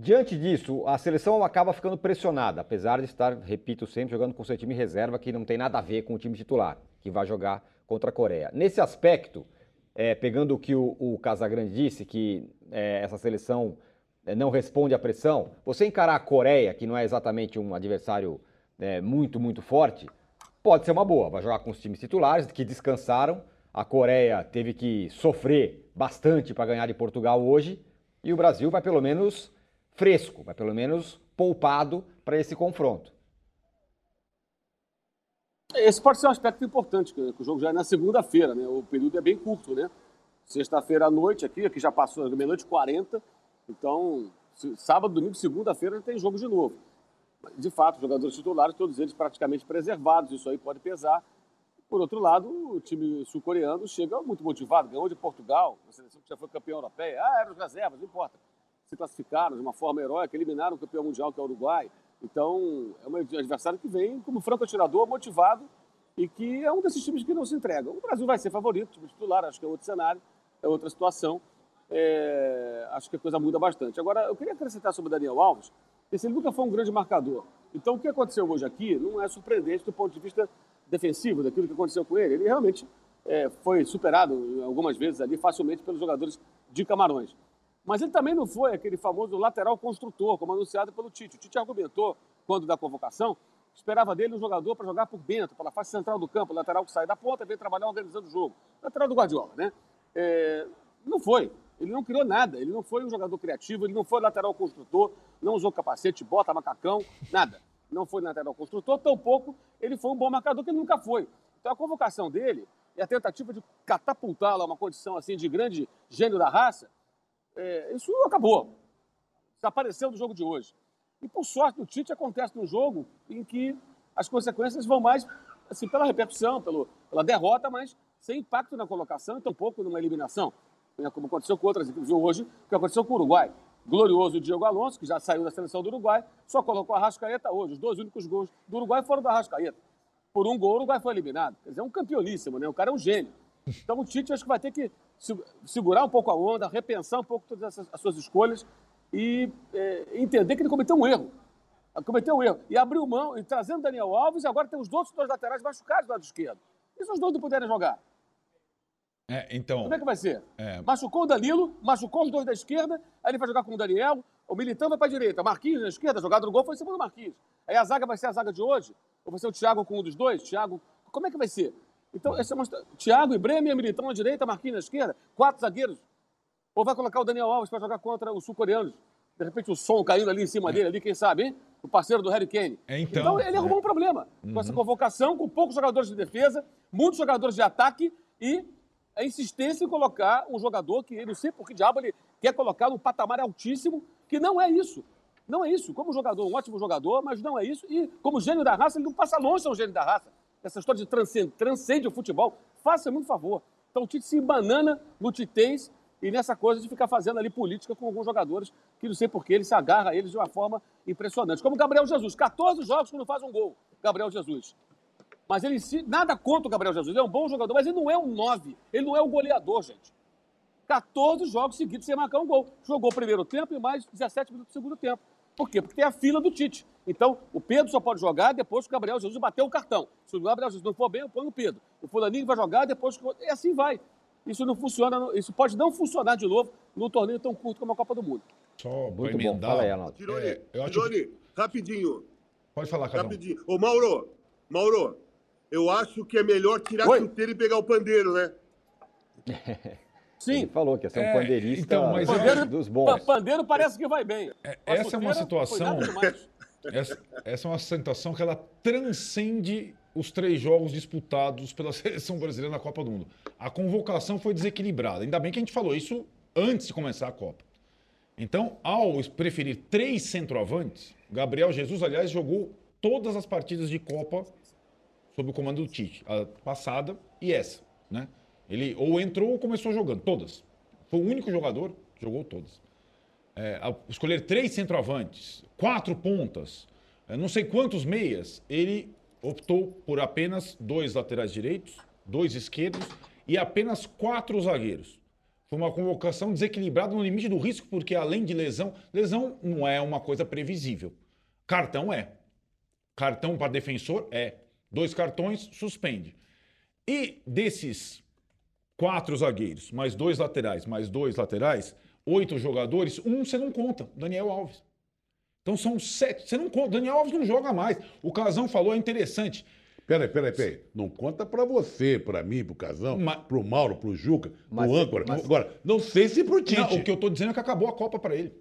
diante disso, a seleção acaba ficando pressionada, apesar de estar, repito sempre, jogando com seu time reserva, que não tem nada a ver com o time titular, que vai jogar contra a Coreia. Nesse aspecto, é, pegando o que o, o Casagrande disse, que é, essa seleção é, não responde à pressão, você encarar a Coreia, que não é exatamente um adversário é, muito, muito forte, pode ser uma boa. Vai jogar com os times titulares que descansaram. A Coreia teve que sofrer bastante para ganhar de Portugal hoje. E o Brasil vai pelo menos fresco, vai pelo menos poupado para esse confronto. Esse pode ser um aspecto importante, que o jogo já é na segunda-feira, né? O período é bem curto, né? Sexta-feira à noite aqui, aqui já passou meia-noite e 40. Então, sábado, domingo, segunda-feira tem jogo de novo. De fato, os jogadores titulares, todos eles praticamente preservados, isso aí pode pesar. Por outro lado, o time sul-coreano chega muito motivado, ganhou de Portugal, uma seleção que já foi campeã europeia. Ah, eram os reservas, não importa. Se classificaram de uma forma heróica, eliminaram o campeão mundial, que é o Uruguai. Então, é um adversário que vem como franco atirador, motivado, e que é um desses times que não se entrega. O Brasil vai ser favorito, time titular, acho que é outro cenário, é outra situação. É, acho que a coisa muda bastante. Agora, eu queria acrescentar sobre o Daniel Alves, esse ele nunca foi um grande marcador. Então, o que aconteceu hoje aqui não é surpreendente do ponto de vista defensivo, daquilo que aconteceu com ele. Ele realmente é, foi superado algumas vezes ali facilmente pelos jogadores de Camarões. Mas ele também não foi aquele famoso lateral construtor, como anunciado pelo Tite. O Tite argumentou, quando da convocação, esperava dele um jogador para jogar por dentro, pela face central do campo, lateral que sai da ponta, veio trabalhar organizando o jogo. Lateral do Guardiola, né? É, não foi. Ele não criou nada. Ele não foi um jogador criativo, ele não foi lateral construtor, não usou capacete, bota, macacão, nada. Não foi lateral construtor, tampouco ele foi um bom marcador, que ele nunca foi. Então a convocação dele e a tentativa de catapultá-lo a uma condição assim de grande gênio da raça, é, isso acabou. Desapareceu do jogo de hoje. E por sorte do Tite acontece num jogo em que as consequências vão mais assim, pela repercussão, pelo, pela derrota, mas sem impacto na colocação e tampouco numa eliminação. Né, como aconteceu com outras equipes hoje, o que aconteceu com o Uruguai. Glorioso Diego Alonso, que já saiu da seleção do Uruguai, só colocou a Rascaeta hoje. Os dois únicos gols do Uruguai foram da Rascaeta. Por um gol, o Uruguai foi eliminado. Quer dizer, é um campeoníssimo, né? O cara é um gênio. Então o Tite acho que vai ter que segurar um pouco a onda, repensar um pouco todas essas, as suas escolhas e é, entender que ele cometeu um erro. Cometeu um erro. E abriu mão, e trazendo Daniel Alves, e agora tem os outros dois laterais machucados do lado esquerdo. E se os dois não puderem jogar? É, então. Como é que vai ser? É. Machucou o Danilo, machucou os dois da esquerda, aí ele vai jogar com o Daniel, o Militão vai para a direita, Marquinhos na esquerda, a jogada do gol foi em cima do Marquinhos. Aí a zaga vai ser a zaga de hoje? Ou vai ser o Thiago com um dos dois? Thiago. Como é que vai ser? Então, esse é uma... Thiago e Bremer, Militão na direita, Marquinhos na esquerda, quatro zagueiros. Ou vai colocar o Daniel Alves para jogar contra os sul-coreanos? De repente o som caindo ali em cima dele, ali, quem sabe, hein? O parceiro do Harry Kane. É, então, então ele arrumou é. um problema com essa convocação, com poucos jogadores de defesa, muitos jogadores de ataque e a insistência em colocar um jogador que ele não sei por que diabo ele quer colocar num patamar altíssimo, que não é isso. Não é isso. Como jogador, um ótimo jogador, mas não é isso. E como gênio da raça, ele não passa longe de ser um gênio da raça. Essa história de transcende, transcende o futebol. Faça muito favor. Então o Tite se embanana no titês e nessa coisa de ficar fazendo ali política com alguns jogadores que não sei por que ele se agarra a eles de uma forma impressionante. Como o Gabriel Jesus, 14 jogos que não faz um gol, Gabriel Jesus. Mas ele nada contra o Gabriel Jesus, ele é um bom jogador, mas ele não é um 9, ele não é um goleador, gente. 14 jogos seguidos sem marcar um gol. Jogou o primeiro tempo e mais 17 minutos do segundo tempo. Por quê? Porque tem a fila do Tite. Então, o Pedro só pode jogar depois que o Gabriel Jesus bateu o cartão. Se o Gabriel Jesus não for bem, eu ponho o Pedro. O Fulaninho vai jogar depois que. E assim vai. Isso não funciona, isso pode não funcionar de novo num torneio tão curto como a Copa do Mundo. Só Muito bom. Fala aí, Arnaldo. Tirone, É, eu acho Tirone, rapidinho, Pode falar, Casão. rapidinho. Ô, Mauro, Mauro, eu acho que é melhor tirar Oi. a chuteira e pegar o pandeiro, né? Ele Sim. falou que ia ser um É, pandeirista então, mas Pandeiro, dos bons. pandeiro parece que vai bem. É, essa é uma situação-. Essa, essa é uma situação que ela transcende os três jogos disputados pela seleção brasileira na Copa do Mundo. A convocação foi desequilibrada. Ainda bem que a gente falou isso antes de começar a Copa. Então, ao preferir três centroavantes, Gabriel Jesus, aliás, jogou todas as partidas de Copa sob o comando do Tite, a passada e essa, né? Ele ou entrou ou começou jogando, todas. Foi o único jogador que jogou todas. É, escolher três centroavantes, quatro pontas, é, não sei quantos meias, ele optou por apenas dois laterais direitos, dois esquerdos e apenas quatro zagueiros. Foi uma convocação desequilibrada no limite do risco, porque além de lesão, lesão não é uma coisa previsível. Cartão é. Cartão para defensor é. Dois cartões, suspende. E desses quatro zagueiros, mais dois laterais, mais dois laterais, oito jogadores, um você não conta, Daniel Alves. Então são sete, você não conta, Daniel Alves não joga mais. O Casão falou, é interessante. Peraí, peraí, peraí. Não conta pra você, pra mim, pro Casão, Ma- pro Mauro, pro Juca, Mas- pro âncora. mas- Agora, não sei se pro Tite. Não, o que eu tô dizendo é que acabou a Copa para ele.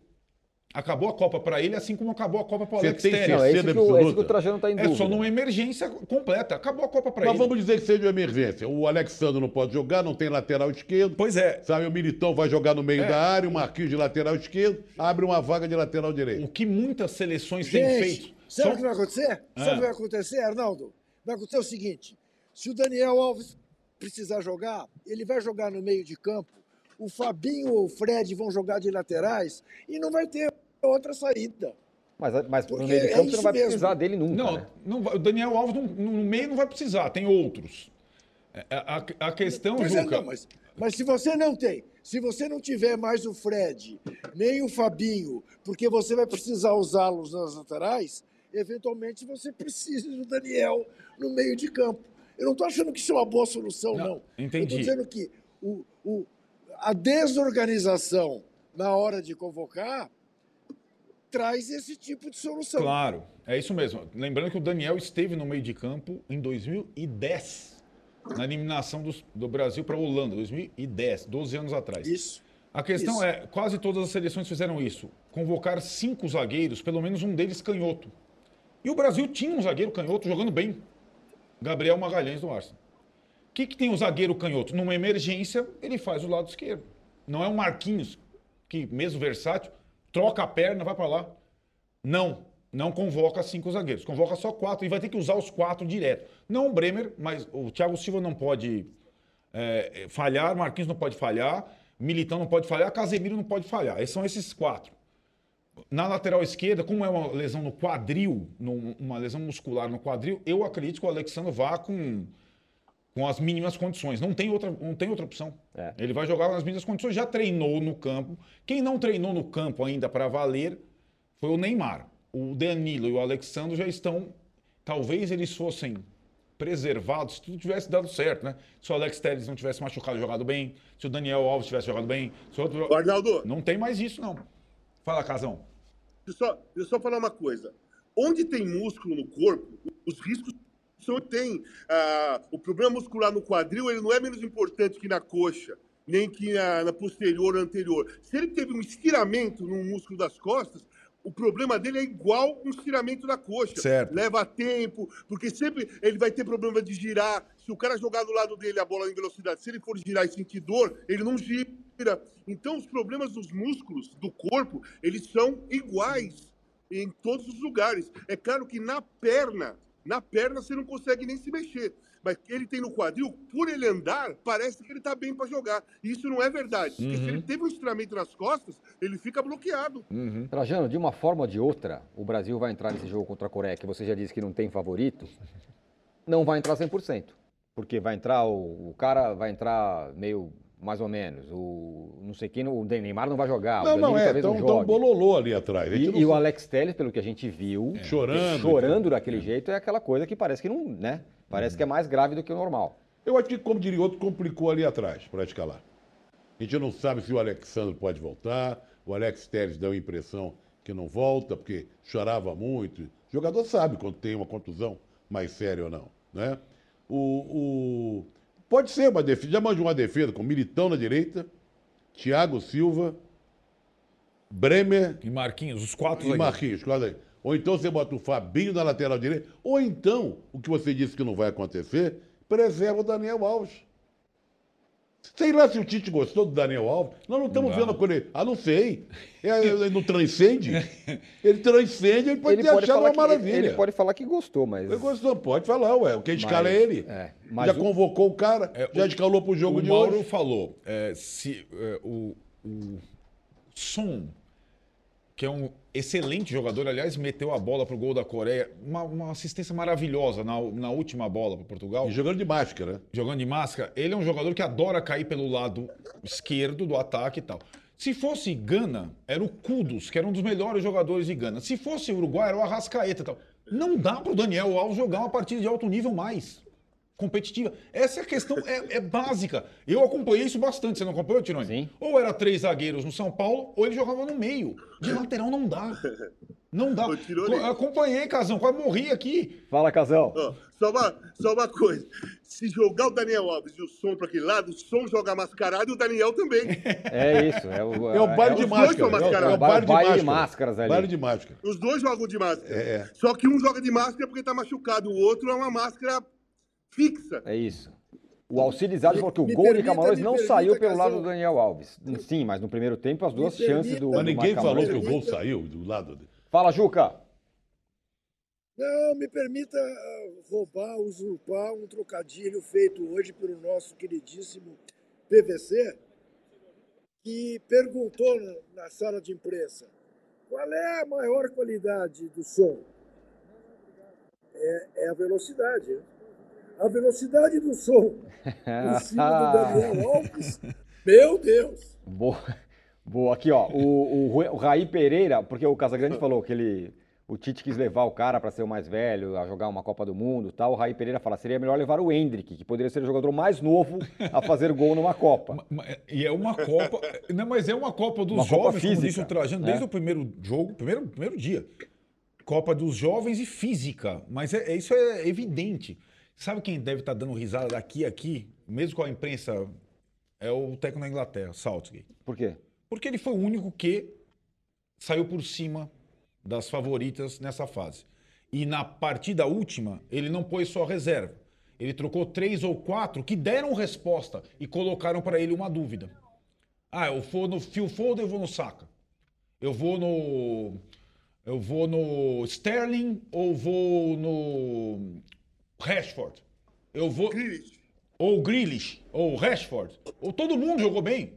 Acabou a Copa para ele, assim como acabou a Copa para o Você Alex tem Telles. Não, é isso que, o, é isso que o. Trajano está em É dúvida. só numa emergência completa. Acabou a Copa para Mas ele. vamos dizer que seja uma emergência. O Alexandre não pode jogar, não tem lateral esquerdo. Pois é. Sabe, o Militão vai jogar no meio É. da área, o Marquinhos de lateral esquerdo, abre uma vaga de lateral direito. O que muitas seleções têm Gente, feito. sabe o que vai acontecer? Ah. Sabe o que vai acontecer, Arnaldo? Vai acontecer o seguinte: se o Daniel Alves precisar jogar, ele vai jogar no meio de campo, o Fabinho ou o Fred vão jogar de laterais e não vai ter outra saída. Mas, mas no meio de é campo você não vai mesmo. precisar dele nunca, Não, né? não o Daniel Alves não- no, meio não vai precisar, tem outros. É, A, a- a questão, Pois é, Juca. não, mas, mas se você não tem, se você não tiver mais o Fred, nem o Fabinho, porque você vai precisar usá-los nas laterais, eventualmente você precisa do Daniel no meio de campo. Eu não estou achando que isso é uma boa solução, Não, não. entendi. Eu estou dizendo que o, o- a desorganização na hora de convocar traz esse tipo de solução. Claro, é isso mesmo. Lembrando que o Daniel esteve no meio de campo em 2010, na eliminação do, do Brasil para a Holanda, 2010, 12 anos atrás. Isso. A questão Isso. é, quase todas as seleções fizeram isso. Convocar cinco zagueiros, pelo menos um deles canhoto. E o Brasil tinha um zagueiro canhoto jogando bem. Gabriel Magalhães do Arsenal. O que, que tem o zagueiro canhoto? Numa emergência, ele faz o lado esquerdo. Não é um Marquinhos, que mesmo versátil, troca a perna, vai para lá. Não, não convoca cinco zagueiros. Convoca só quatro e vai ter que usar os quatro direto. Não o Bremer, mas o Thiago Silva não pode é, falhar, Marquinhos não pode falhar, Militão não pode falhar, Casemiro não pode falhar. Esses são esses quatro. Na lateral esquerda, como é uma lesão no quadril, uma lesão muscular no quadril, eu acredito que o Alexandre vá com, com as mínimas condições. Não tem outra, não tem outra opção. É. Ele vai jogar nas mínimas condições. Já treinou no campo. Quem não treinou no campo ainda para valer foi o Neymar. O Danilo e o Alexandre já estão. Talvez eles fossem preservados se tudo tivesse dado certo, né? Se o Alex Telles não tivesse machucado e jogado bem, se o Daniel Alves tivesse jogado bem, se o outro. Arnaldo, Não tem mais isso, não. Fala, Casão. deixa eu, só, deixa eu só falar uma coisa. Onde tem músculo no corpo, os riscos são tem. Ah, o problema muscular no quadril ele não é menos importante que na coxa, nem que na, na posterior ou anterior. Se ele teve um estiramento no músculo das costas, o problema dele é igual um estiramento da coxa. Certo. Leva tempo, porque sempre ele vai ter problema de girar. Se o cara jogar do lado dele a bola em velocidade, se ele for girar e sentir dor, ele não gira. Então, os problemas dos músculos do corpo, eles são iguais em todos os lugares. É claro que na perna, na perna você não consegue nem se mexer. Mas ele tem no quadril, por ele andar, parece que ele tá bem para jogar. E isso não é verdade. Porque se ele teve um estiramento nas costas, ele fica bloqueado. Trajano, de uma forma ou de outra, o Brasil vai entrar nesse jogo contra a Coreia, que você já disse que não tem favorito, não vai entrar 100%. Porque vai entrar, o, o cara vai entrar meio mais ou menos. O não sei quem, o Neymar não vai jogar. Não, não é. Então não jogue. bololô ali atrás. E, e o. Alex Telles, pelo que a gente viu, Chorando. chorando daquele jeito, é aquela coisa que parece que não, né? Parece que é mais grave do que o normal. Eu acho que, como diria outro, complicou ali atrás para escalar. A gente não sabe se o Alexandre pode voltar. O Alex Telles deu a impressão que não volta, porque chorava muito. O jogador sabe quando tem uma contusão mais séria ou não. Né? O, o- Pode ser uma defesa. Já manjou uma defesa com Militão na direita, Thiago Silva, Bremer E Marquinhos, os quatro e zagueiros. Marquinhos, quase aí. Ou então você bota o Fabinho na lateral direita. Ou então, o que você disse que não vai acontecer, preserva o Daniel Alves. Sei lá se o Tite gostou do Daniel Alves. Nós não estamos vendo a coisa. Ah, não sei. É, ele não transcende? Ele transcende, ele pode ele ter pode achado uma que, maravilha. ele pode falar que gostou, mas Ele gostou, pode falar, ué. Quem escala Mas- é ele. é, mas já o- convocou o cara, É, já o- escalou pro jogo o de Mauro hoje. falou, é, se é, o, o Son, que é um excelente jogador, aliás, meteu a bola pro gol da Coreia, uma, uma assistência maravilhosa na, na última bola para Portugal, E jogando de máscara. jogando de máscara. Ele é um jogador que adora cair pelo lado esquerdo do ataque e tal. Se fosse Gana, era o Kudos, que era um dos melhores jogadores de Gana. Se fosse Uruguai, era o Arrascaeta e tal. Não dá pro Daniel Alves jogar uma partida de alto nível mais competitiva. Essa é a questão, é, é básica. Eu acompanhei isso bastante. Você não acompanhou, Tironi? Sim. Ou era três zagueiros no São Paulo, ou ele jogava no meio. De lateral não dá. Não dá. Acompanhei, Casão, quase morri aqui. Fala, Casão. Ó, só, uma, só uma coisa. Se jogar o Daniel Alves e o Som para aquele lado, o Som joga mascarado e o Daniel também. É isso. É o, É o baile de os dois máscara. É o- é baile de Baile de máscara. máscaras ali. Baile de máscara. Os dois jogam de máscara. É, é. Só que um joga de máscara porque tá machucado, o outro é uma máscara fixa. É isso. O Alcides falou que o Me gol de Camarões não permita, saiu pelo Casão. lado do Daniel Alves. Sim, mas no primeiro tempo as duas Me chances permita. do. Mas ninguém falou que o gol saiu do lado dele. Fala, Juca. Não, me permita ah, roubar, usurpar um trocadilho feito hoje pelo nosso queridíssimo PVC, que perguntou na- na sala de imprensa qual é a maior qualidade do som. É, é a velocidade. né? A velocidade do som em cima do Daniel Alves, meu Deus! Boa. Boa. Aqui, ó. O, o, o Raí Pereira, porque o Casagrande falou que ele. o Tite quis levar o cara para ser o mais velho, a jogar uma Copa do Mundo tal. O Raí Pereira fala, seria melhor levar o Hendrick, que poderia ser o jogador mais novo a fazer gol numa Copa. E é uma Copa, não, mas é uma Copa dos Uma jovens, Copa física, como disse o Trajano, desde né? o primeiro jogo, primeiro, primeiro dia. Copa dos jovens e física, mas é, é- isso é evidente. Sabe quem deve estar dando risada daqui a aqui, mesmo com a imprensa, é o técnico da Inglaterra, Southgate. Por quê? Porque ele foi o único que saiu por cima das favoritas nessa fase. E na partida última, ele não pôs só reserva. Ele trocou três ou quatro que deram resposta e colocaram para ele uma dúvida. Ah, eu vou no Phil Foden, eu vou no Saka. Eu vou no eu vou no Sterling ou vou no Rashford. Eu vou ou Grealish ou Rashford. Ou todo mundo jogou bem.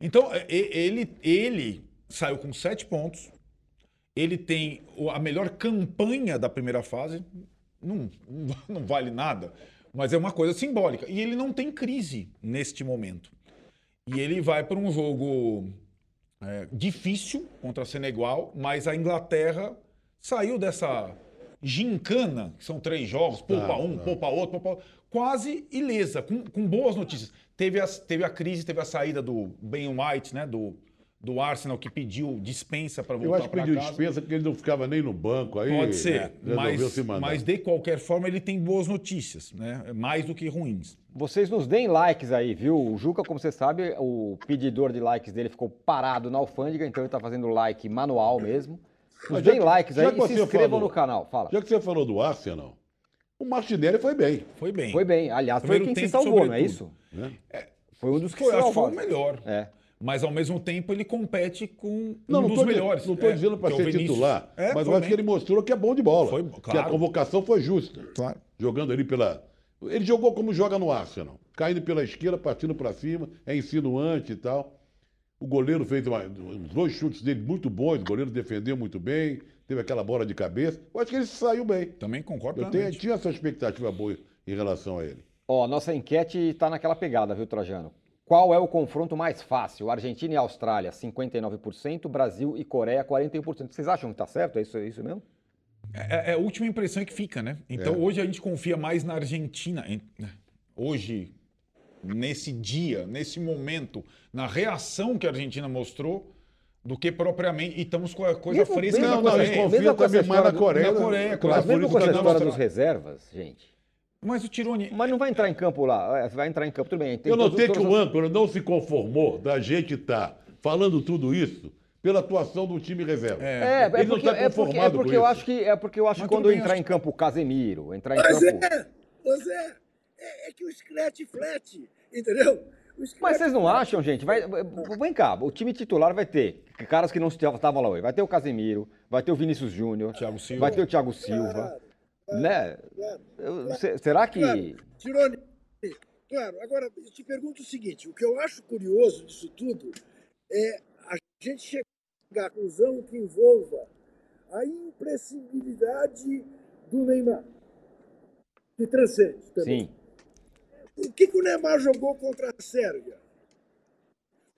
Então, e- ele, ele saiu com sete pontos. Ele tem a melhor campanha da primeira fase. Não, não- vale nada, mas é uma coisa simbólica. E ele não tem crise neste momento. E ele vai para um jogo é, difícil contra a Senegal, mas a Inglaterra saiu dessa gincana, que são três jogos, poupa Não, um, não. poupa outro, poupa outro, quase ilesa, com, com boas notícias. Teve a, teve a crise, teve a saída do Ben White, né, do, do Arsenal, que pediu dispensa para Eu voltar acho que para pediu casa. dispensa porque ele não ficava nem no banco. Aí, Pode ser, é, resolveu mas, se mas de qualquer forma ele tem boas notícias, né? mais do que ruins. Vocês nos deem likes aí, viu? O Juca, como você sabe, o pedidor de likes dele ficou parado na alfândega, então ele tá fazendo like manual mesmo. Mas deem likes já aí que e se você inscrevam falou- no canal. Fala. Já que você falou do Arsenal, o Martinelli foi bem. Foi bem. Foi bem. Aliás, foi Primeiro quem se salvou, não é isso? Né? Foi um dos que Foi, se que foi salvou. o melhor. É. Mas ao mesmo tempo ele compete com Não, um não dos tô, melhores. Não estou É, dizendo para é ser titular, É, mas foi eu acho bem. que ele mostrou que é bom de bola. Foi, Que a claro. convocação foi justa. Claro. Jogando ali pela. Ele jogou como joga no Arsenal. Caindo pela esquerda, partindo para cima, é insinuante e tal. O goleiro fez uma- dois chutes dele muito bons, o goleiro defendeu muito bem, teve aquela bola de cabeça. Eu acho que ele saiu bem. Também concordo Eu tenho, tinha essa expectativa boa em relação a ele. Ó, nossa enquete tá naquela pegada, viu, Trajano? Qual é o confronto mais fácil? Argentina e Austrália, 59%, Brasil e Coreia, 41%. Vocês acham que tá certo? É isso, é isso mesmo? É, é a última impressão que fica, né? Então É. hoje a gente confia mais na Argentina. né? Hoje, nesse dia, nesse momento, na reação que a Argentina mostrou, do que propriamente. E estamos com a coisa Mesmo- fresca Não, não, Coreia. com essa também mais na Coreia. na Coreia, claro. Mas mesmo com essa história dos reservas, gente. Mas o Tironi. Mas não vai entrar em campo lá. é, Vai entrar em campo, tudo bem. tem Eu todos- notei que o âncora não se conformou da gente estar falando tudo isso pela atuação do time reserva. É, é Ele não porque, está é porque, é conformado porque com eu isso. acho que é porque eu acho Mas que quando entrar acho em campo o Casemiro, entrar em campo. é, mas é, é, é que o scratch flat, entendeu? Mas vocês não acham, gente? Vai, vem cá, o time titular vai ter caras que não estavam lá hoje. Vai ter o Casemiro, vai ter o Vinícius Júnior, Thiago Silva. vai ter o Thiago Silva, né? Claro, Eu- se- será que claro. Tirone, claro. Agora, eu te pergunto o seguinte: o que eu acho curioso disso tudo é a gente chegar à conclusão que envolva a imprescindibilidade do Neymar, que transcende também. sim? O que, que o Neymar jogou contra a Sérvia?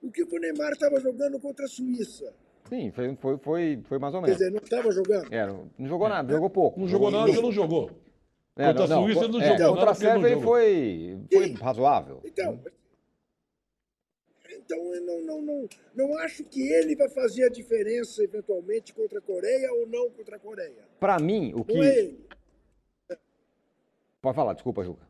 O que, que o Neymar estava jogando contra a Suíça? Sim, foi, foi, foi, foi mais ou Quer menos. dizer, não estava jogando? É, não não jogou nada, jogou pouco. Não jogou nada porque não jogou. É, Contra a Suíça ele não é, jogou Contra a não Sérvia ele foi, foi razoável. Então, então eu não, não, não, não acho que ele vai fazer a diferença eventualmente contra a Coreia ou não contra a Coreia. Pra mim, o Não é que. ele. Pode falar, desculpa, Juca.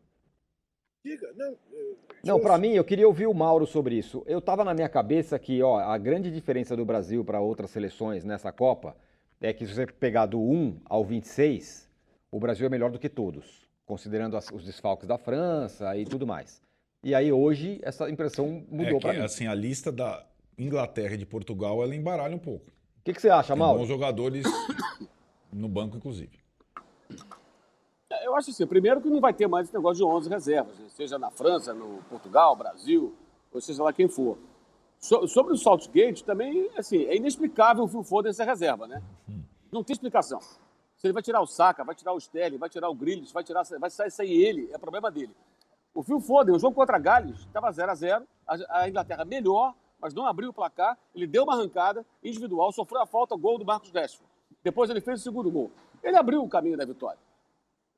Diga, não. eu- Não, pra mim, eu queria ouvir o Mauro sobre isso. Eu tava na minha cabeça que, ó, a grande diferença do Brasil para outras seleções nessa Copa é que se você pegar do 1 ao 26, o Brasil é melhor do que todos, considerando as- os desfalques da França e tudo mais. E aí hoje essa impressão mudou é pra que, mim. assim, a lista da Inglaterra e de Portugal, ela embaralha um pouco. O que, que você acha, Tem Mauro? bons jogadores no banco, inclusive. Eu acho assim, primeiro que não vai ter mais esse negócio de 11 reservas, né? seja na França, no Portugal, Brasil, ou seja lá quem for. So- sobre o Saltgate, também, assim, é inexplicável o Phil Foden ser reserva, né? Não tem explicação. Se ele vai tirar o Saka, vai tirar o Sterling, vai tirar o Grealish, vai tirar, vai sair sem ele, é problema dele. O Phil Foden, o jogo contra a Gales, estava 0 a 0 a, a Inglaterra melhor, mas não abriu o placar, ele deu uma arrancada individual, sofreu a falta, gol do Marcos Rashford. Depois ele fez o segundo gol. Ele abriu o caminho da vitória.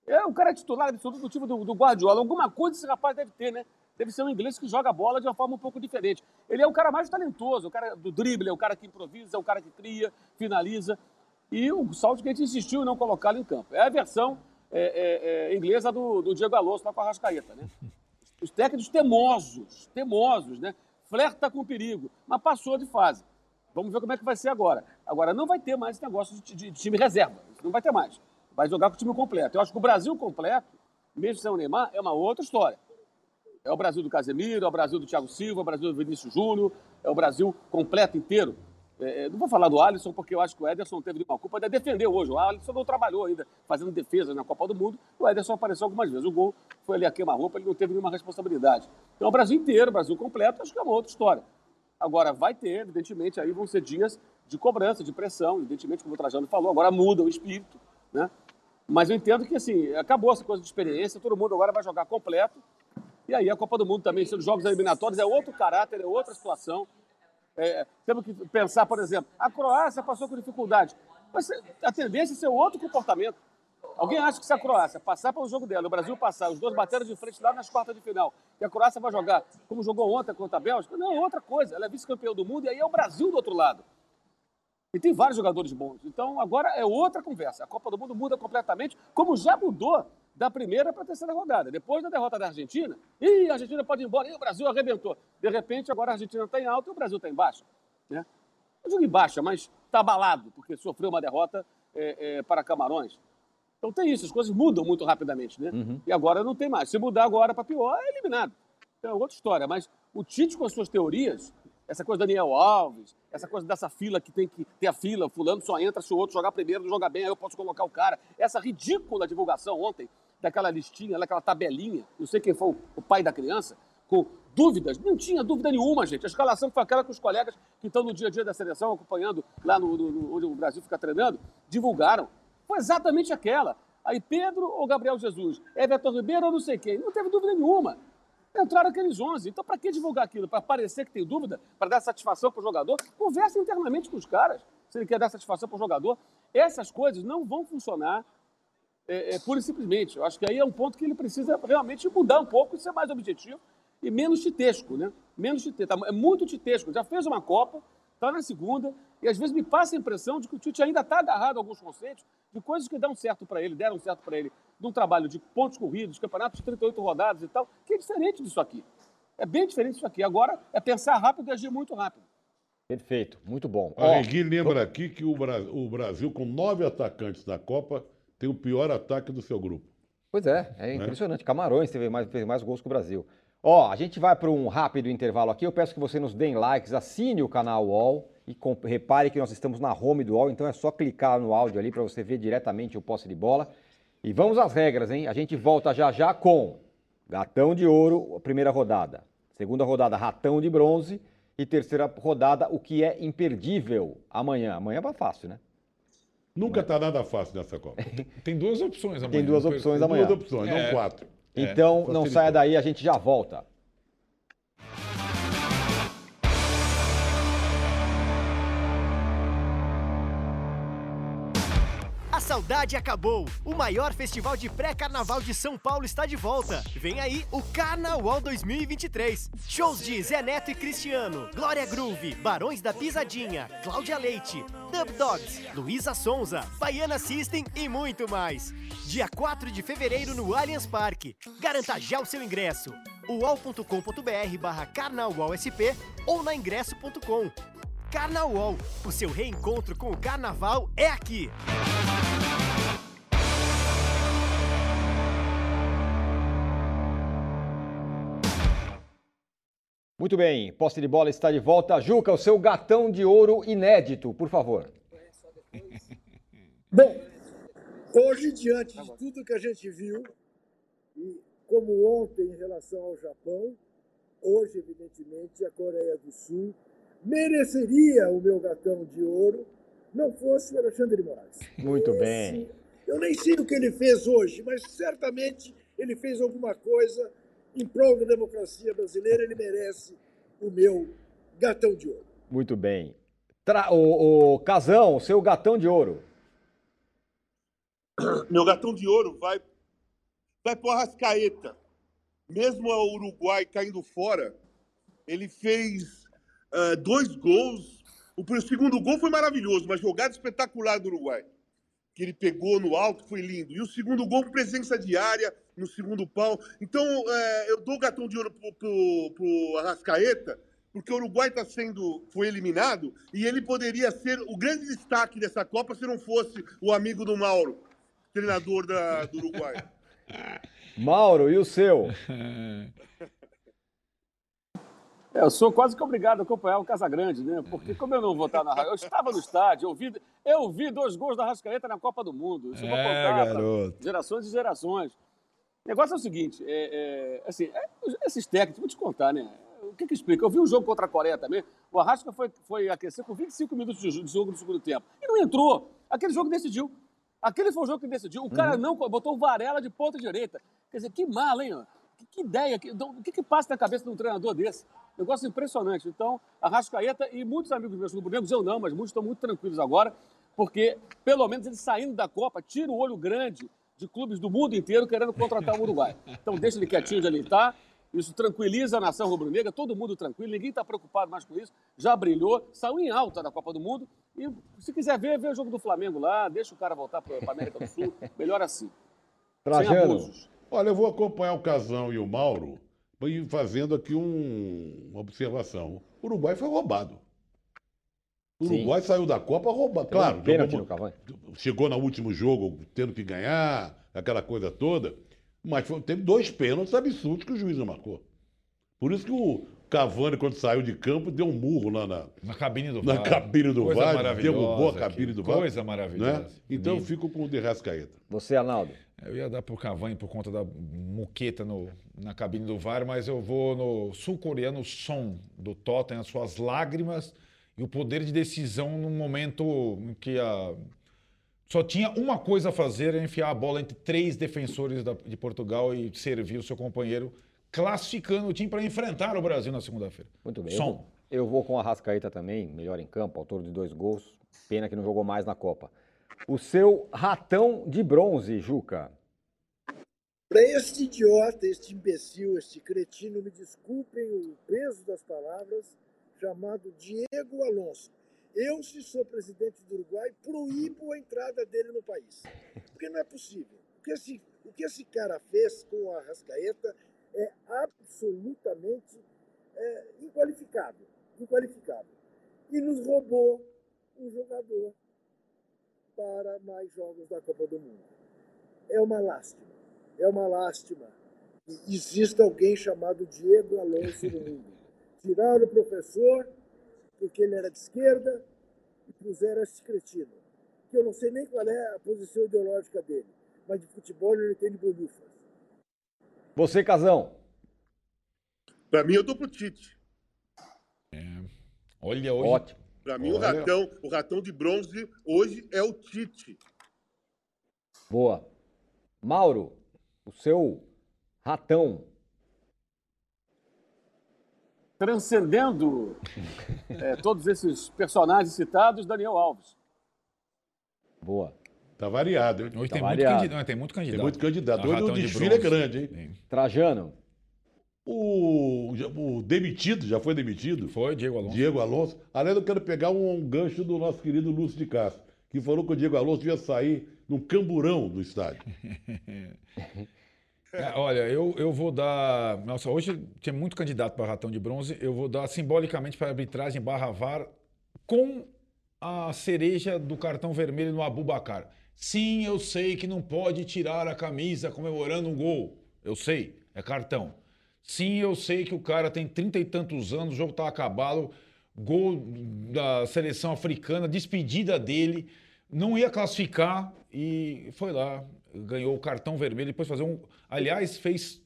É o cara é titular absoluto do time do, do Guardiola. Alguma coisa esse rapaz deve ter, né? Deve ser um inglês que joga a bola de uma forma um pouco diferente. Ele é o cara mais talentoso, o cara do drible, é o cara que improvisa, é o cara que cria, finaliza. E o Southgate insistiu em não colocá-lo em campo. É a versão é, é, é, inglesa do, do Diego Alonso lá com a Rascaeta, né? Os técnicos temosos, temosos, né? Flerta com o perigo, mas passou de fase. Vamos ver como é que vai ser agora. Agora, não vai ter mais esse negócio de, de, de time reserva. Não vai ter mais. Vai jogar com o time completo. Eu acho que o Brasil completo, mesmo sem o Neymar, é uma outra história. É o Brasil do Casemiro, é o Brasil do Thiago Silva, é o Brasil do Vinícius Júnior, é o Brasil completo inteiro. É, é, não vou falar do Alisson, porque eu acho que o Ederson teve nenhuma culpa, ainda defendeu hoje. O Alisson não trabalhou ainda fazendo defesa na Copa do Mundo. O Ederson apareceu algumas vezes. O gol foi ali a queima-roupa, ele não teve nenhuma responsabilidade. Então, o Brasil inteiro, o Brasil completo, acho que é uma outra história. Agora, vai ter, evidentemente, aí vão ser dias de cobrança, de pressão, evidentemente, como o Trajano falou, agora muda o espírito, né? Mas eu entendo que, assim, acabou essa coisa de experiência, todo mundo agora vai jogar completo. E aí a Copa do Mundo também, sendo jogos eliminatórios, é outro caráter, é outra situação. É, temos que pensar, por exemplo, a Croácia passou com dificuldade. Mas a tendência é ser outro comportamento. Alguém acha que se a Croácia passar pelo jogo dela, o Brasil passar, os dois bateram de frente lá nas quartas de final, e a Croácia vai jogar como jogou ontem contra a Bélgica? Não, é outra coisa. Ela é vice-campeão do mundo e aí é o Brasil do outro lado. E tem vários jogadores bons. Então agora é outra conversa. A Copa do Mundo muda completamente, como já mudou da primeira para a terceira rodada. Depois da derrota da Argentina, e a Argentina pode ir embora, e o Brasil arrebentou. De repente, agora a Argentina está em alta e o Brasil está em baixa. Né? Não digo em baixa, mas está abalado, porque sofreu uma derrota é, é, para Camarões. Então tem isso, as coisas mudam muito rapidamente, né? Uhum. E agora não tem mais. Se mudar agora para pior, é eliminado. Então, é outra história. Mas o Tite, com as suas teorias, essa coisa do Daniel Alves, essa coisa dessa fila que tem que ter a fila, fulano só entra se o outro jogar primeiro, não jogar bem, aí eu posso colocar o cara. Essa ridícula divulgação ontem daquela listinha, daquela tabelinha, não sei quem foi o pai da criança, com dúvidas. Não tinha dúvida nenhuma, gente. A escalação foi aquela que os colegas que estão no dia a dia da seleção, acompanhando lá no, no, onde o Brasil fica treinando, divulgaram. Foi exatamente aquela. Aí Pedro ou Gabriel Jesus? Everton Ribeiro ou não sei quem? Não teve dúvida nenhuma. Entraram aqueles 11. Então, para que divulgar aquilo? Para parecer que tem dúvida? Para dar satisfação para o jogador? Conversa internamente com os caras, se ele quer dar satisfação para o jogador. Essas coisas não vão funcionar é, é, pura e simplesmente. Eu acho que aí é um ponto que ele precisa realmente mudar um pouco e ser mais objetivo e menos titesco, né? Menos titesco. É muito titesco. Já fez uma Copa, está na segunda, e às vezes me passa a impressão de que o Tite ainda está agarrado a alguns conceitos de coisas que dão certo para ele, deram certo para ele, de um trabalho de pontos corridos, campeonatos de 38 rodadas e tal, que é diferente disso aqui. É bem diferente disso aqui. Agora é pensar rápido e agir muito rápido. Perfeito, muito bom. A Regui lembra aqui que o Brasil, com nove atacantes na Copa, tem o pior ataque do seu grupo. Pois é, é né? impressionante. Camarões teve mais, fez mais gols que o Brasil. Ó, a gente vai para um rápido intervalo aqui. Eu peço que você nos deem likes, assine o canal UOL e repare que nós estamos na home do UOL, então é só clicar no áudio ali para você ver diretamente o posse de bola. E vamos às regras, hein? A gente volta já já com Gatão de Ouro, primeira rodada. Segunda rodada, Ratão de Bronze. E terceira rodada, o que é imperdível amanhã. Amanhã vai fácil, né? Nunca está nada fácil nessa Copa. Tem duas opções amanhã. Tem duas opções amanhã. Duas opções, é. não quatro. Então, é, não saia daí, a gente já volta. Saudade acabou. O maior festival de pré-carnaval de São Paulo está de volta. Vem aí o Carnaval 2023. Shows de Zé Neto e Cristiano, Glória Groove, Barões da Pisadinha, Cláudia Leite, Dub Dogs, Luísa Sonza, Baiana System e muito mais. Dia 4 de fevereiro no Allianz Parque. Garanta já o seu ingresso. uol.com.br barra carnawalsp ou na ingresso.com. Carnaval, o seu reencontro com o carnaval é aqui. Muito bem, posse de bola está de volta. Juca, o seu gatão de ouro inédito, por favor. Bom, hoje, diante de tudo que a gente viu, e como ontem em relação ao Japão, hoje, evidentemente, a Coreia do Sul mereceria o meu gatão de ouro, não fosse o Alexandre de Moraes. Muito Esse, bem. Eu nem sei o que ele fez hoje, mas certamente ele fez alguma coisa em prol da democracia brasileira, ele merece o meu gatão de ouro. Muito bem. Tra o, o Casão, seu gatão de ouro. meu gatão de ouro vai, vai para o Arrascaeta. Mesmo o Uruguai caindo fora, ele fez uh, dois gols. O, o segundo gol foi maravilhoso, uma jogada espetacular do Uruguai. Que ele pegou no alto, foi lindo. E o segundo gol, presença diária no segundo pau. Então, uh, eu dou o gatão de ouro pro, pro, pro Arrascaeta, porque o Uruguai está sendo foi eliminado e ele poderia ser o grande destaque dessa Copa se não fosse o amigo do Mauro, treinador da, do Uruguai. Mauro, e o seu? É, eu sou quase que obrigado a acompanhar o Casagrande, né? Porque como eu não vou estar na Eu estava no estádio, eu vi, eu vi dois gols da Rascaeta na Copa do Mundo. Isso eu vou É, contar garoto. gerações e gerações. O negócio é o seguinte, é, é, assim, é, esses técnicos, vou te contar, né? O que que explica? Eu vi o jogo contra a Coreia também. O Arrasca foi, foi aquecer com 25 minutos de jo- de jogo no segundo tempo. E não entrou. Aquele jogo decidiu. Aquele foi o jogo que decidiu. O cara não botou o Varela de ponta direita. Quer dizer, que mala, hein? Que, que ideia. Que, o que, que passa na cabeça de um treinador desse? Negócio impressionante. Então, Arrascaeta e muitos amigos meus rubro-negros, eu não, mas muitos estão muito tranquilos agora, porque pelo menos eles saindo da Copa, tira o olho grande de clubes do mundo inteiro querendo contratar o Uruguai. Então, deixa ele quietinho onde ele está. Isso tranquiliza a nação rubro-negra, todo mundo tranquilo, ninguém está preocupado mais com isso. Já brilhou, saiu em alta da Copa do Mundo. E se quiser ver, vê o jogo do Flamengo lá, deixa o cara voltar para a América do Sul. Melhor assim. Trajano. Olha, eu vou acompanhar o Casão e o Mauro fazendo aqui um- uma observação. O Uruguai foi roubado. O Sim. Uruguai saiu da Copa roubado. Claro, um pênalti jogou- no Cavani. chegou no último jogo tendo que ganhar, aquela coisa toda, mas foi- teve dois pênaltis absurdos que o juiz não marcou. Por isso que o Cavani, quando saiu de campo, deu um murro lá na, Na cabine do na VAR. cabine do Coisa VAR, derrubou a cabine do VAR. Coisa maravilhosa. né? Então eu Bonito. fico com o de Rascaeta. Você, Arnaldo. Eu ia dar pro Cavani por conta da muqueta no, na cabine do VAR, mas eu vou no sul-coreano Son, do Tottenham, as suas lágrimas e o poder de decisão num momento em que a... só tinha uma coisa a fazer, é enfiar a bola entre três defensores da- de Portugal e servir o seu companheiro, classificando o time para enfrentar o Brasil na segunda-feira. Muito bem. Eu Som. vou, eu vou com a Rascaeta também, melhor em campo, autor de dois gols. Pena que não jogou mais na Copa. O seu ratão de bronze, Juca. Para este idiota, este imbecil, este cretino, me desculpem o peso das palavras, chamado Diego Alonso. Eu, se sou presidente do Uruguai, proíbo a entrada dele no país. Porque não é possível. O que esse, o que esse cara fez com a Rascaeta é absolutamente é, inqualificável. Inqualificável. E nos roubou um jogador para mais jogos da Copa do Mundo. É uma lástima. É uma lástima que exista alguém chamado Diego Alonso no mundo. Tiraram o professor porque ele era de esquerda e puseram esse cretino. Que eu não sei nem qual é a posição ideológica dele, mas de futebol ele tem de bolufas. Você, Casão. Para mim, eu dou pro Tite. Olha, hoje Ótimo. Para mim, o Olha. ratão, o ratão de bronze hoje é o Tite. Boa. Mauro, o seu ratão. Transcendendo é, todos esses personagens citados, Daniel Alves. Boa. Tá variado, hein? Hoje Tá tem, muito variado. candidato, não, tem muito candidato. Tem muito candidato. A Hoje ratão o de desfile é bronze. grande, hein? Tem. Trajano. O, já- o demitido, já foi demitido? Foi, Diego Alonso. Diego Alonso. Aliás, eu quero pegar um, um gancho do nosso querido Lúcio de Castro, que falou que o Diego Alonso ia sair num camburão do estádio. É, olha, eu, eu vou dar. Nossa, hoje tinha muito candidato para ratão de bronze. Eu vou dar simbolicamente para arbitragem barra VAR com a cereja do cartão vermelho no Abubacar. Sim, eu sei que não pode tirar a camisa comemorando um gol. Eu sei, é cartão. Sim, eu sei que o cara tem trinta e tantos anos, o jogo tá acabado, gol da seleção africana, despedida dele, não ia classificar e foi lá, ganhou o cartão vermelho, depois fazer um, aliás, fez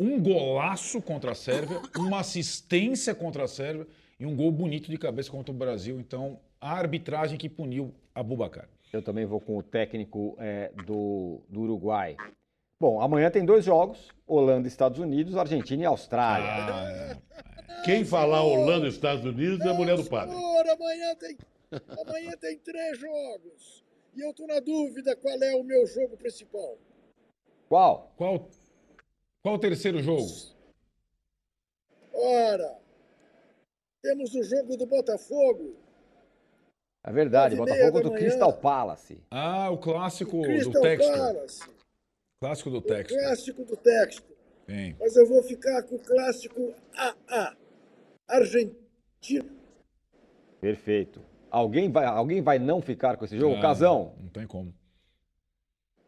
um golaço contra a Sérvia, uma assistência contra a Sérvia e um gol bonito de cabeça contra o Brasil. Então, a arbitragem que puniu a Bubacar. Eu também vou com o técnico é, do, do Uruguai. Bom, amanhã tem dois jogos: Holanda e Estados Unidos, Argentina e Austrália. Quem falar Holanda e Estados Unidos é a mulher do padre. Senhor, amanhã tem, amanhã tem três jogos. E eu estou na dúvida qual é o meu jogo principal. Qual? Qual, qual o terceiro jogo? Ora, temos o jogo do Botafogo. É verdade, Botafogo meia contra da o manhã. Crystal Palace. Ah, o clássico do Crystal Textor. Palace. Clássico do O clássico do texto. Tem. Mas eu vou ficar com o clássico AA. Argentina. Perfeito. Alguém vai, alguém vai não ficar com esse jogo? Ah, Casão, Não tem como.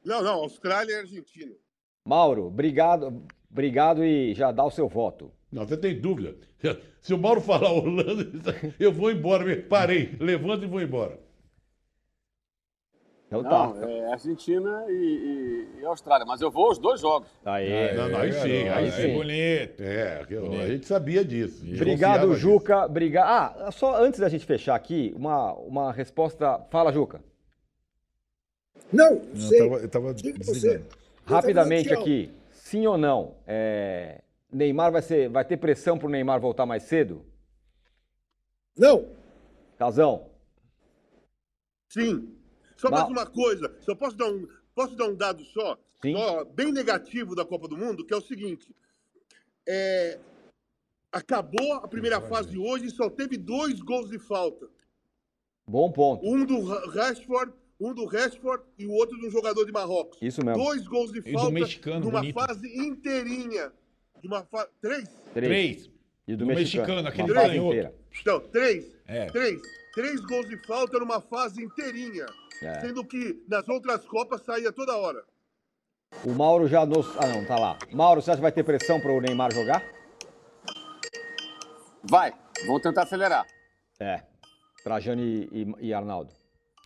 Não, não, Austrália e Argentina. Mauro, obrigado, obrigado e já dá o seu voto. Não, você tem dúvida. Se o Mauro falar Holanda, eu vou embora. Parei, levanto e vou embora. Então tá. Não, é Argentina e, e- e Austrália. Mas eu vou os dois jogos. Aí. Não, não, aí sim, aí aí sim. bonito. É, eu- a gente sabia disso. Obrigado, Juca. Obrigado. Ah, só antes da gente fechar aqui, uma, uma resposta. Fala, Juca. Não, Eu sei. eu tava Diga desligando. Rapidamente aqui, sim ou não? é, Neymar vai, ser, vai ter pressão pro Neymar voltar mais cedo? Não, Casão, Sim. Só Não. mais uma coisa. Só posso dar um, posso dar um dado só? Sim. Só bem negativo da Copa do Mundo, que é o seguinte. É, acabou a primeira fase hoje e só teve dois gols de falta. bom ponto. Um do Ra- Rashford, um do Rashford e o outro de um jogador de Marrocos. Isso mesmo. Dois gols de do falta mexicano, numa bonito. fase inteirinha. De uma fa... Três? Três. E do, Do mexicano, mexicano, aquele inteira. Então, três. É. Três. Três gols de falta numa fase inteirinha. É. Sendo que nas outras Copas saía toda hora. O Mauro já nos. Ah, não, tá lá. Mauro, você acha que vai ter pressão pro Neymar jogar? Vai, vamos tentar acelerar. É. Trajano e, e- e Arnaldo.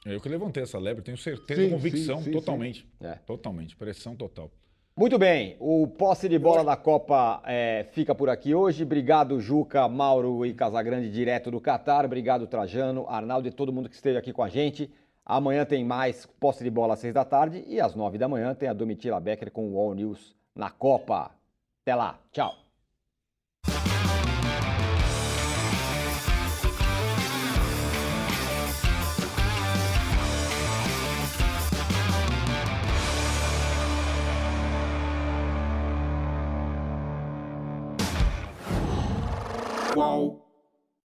Eu que levantei essa lebre, tenho certeza, Sim, convicção, sim, sim, totalmente. É. Totalmente, pressão total. Muito bem, o posse de bola da Copa é, fica por aqui hoje. Obrigado, Juca, Mauro e Casagrande, direto do Catar. Obrigado, Trajano, Arnaldo e todo mundo que esteve aqui com a gente. Amanhã tem mais posse de bola às seis da tarde e às nove da manhã tem a Domitila Becker com o All News na Copa. Até lá, tchau. Qual?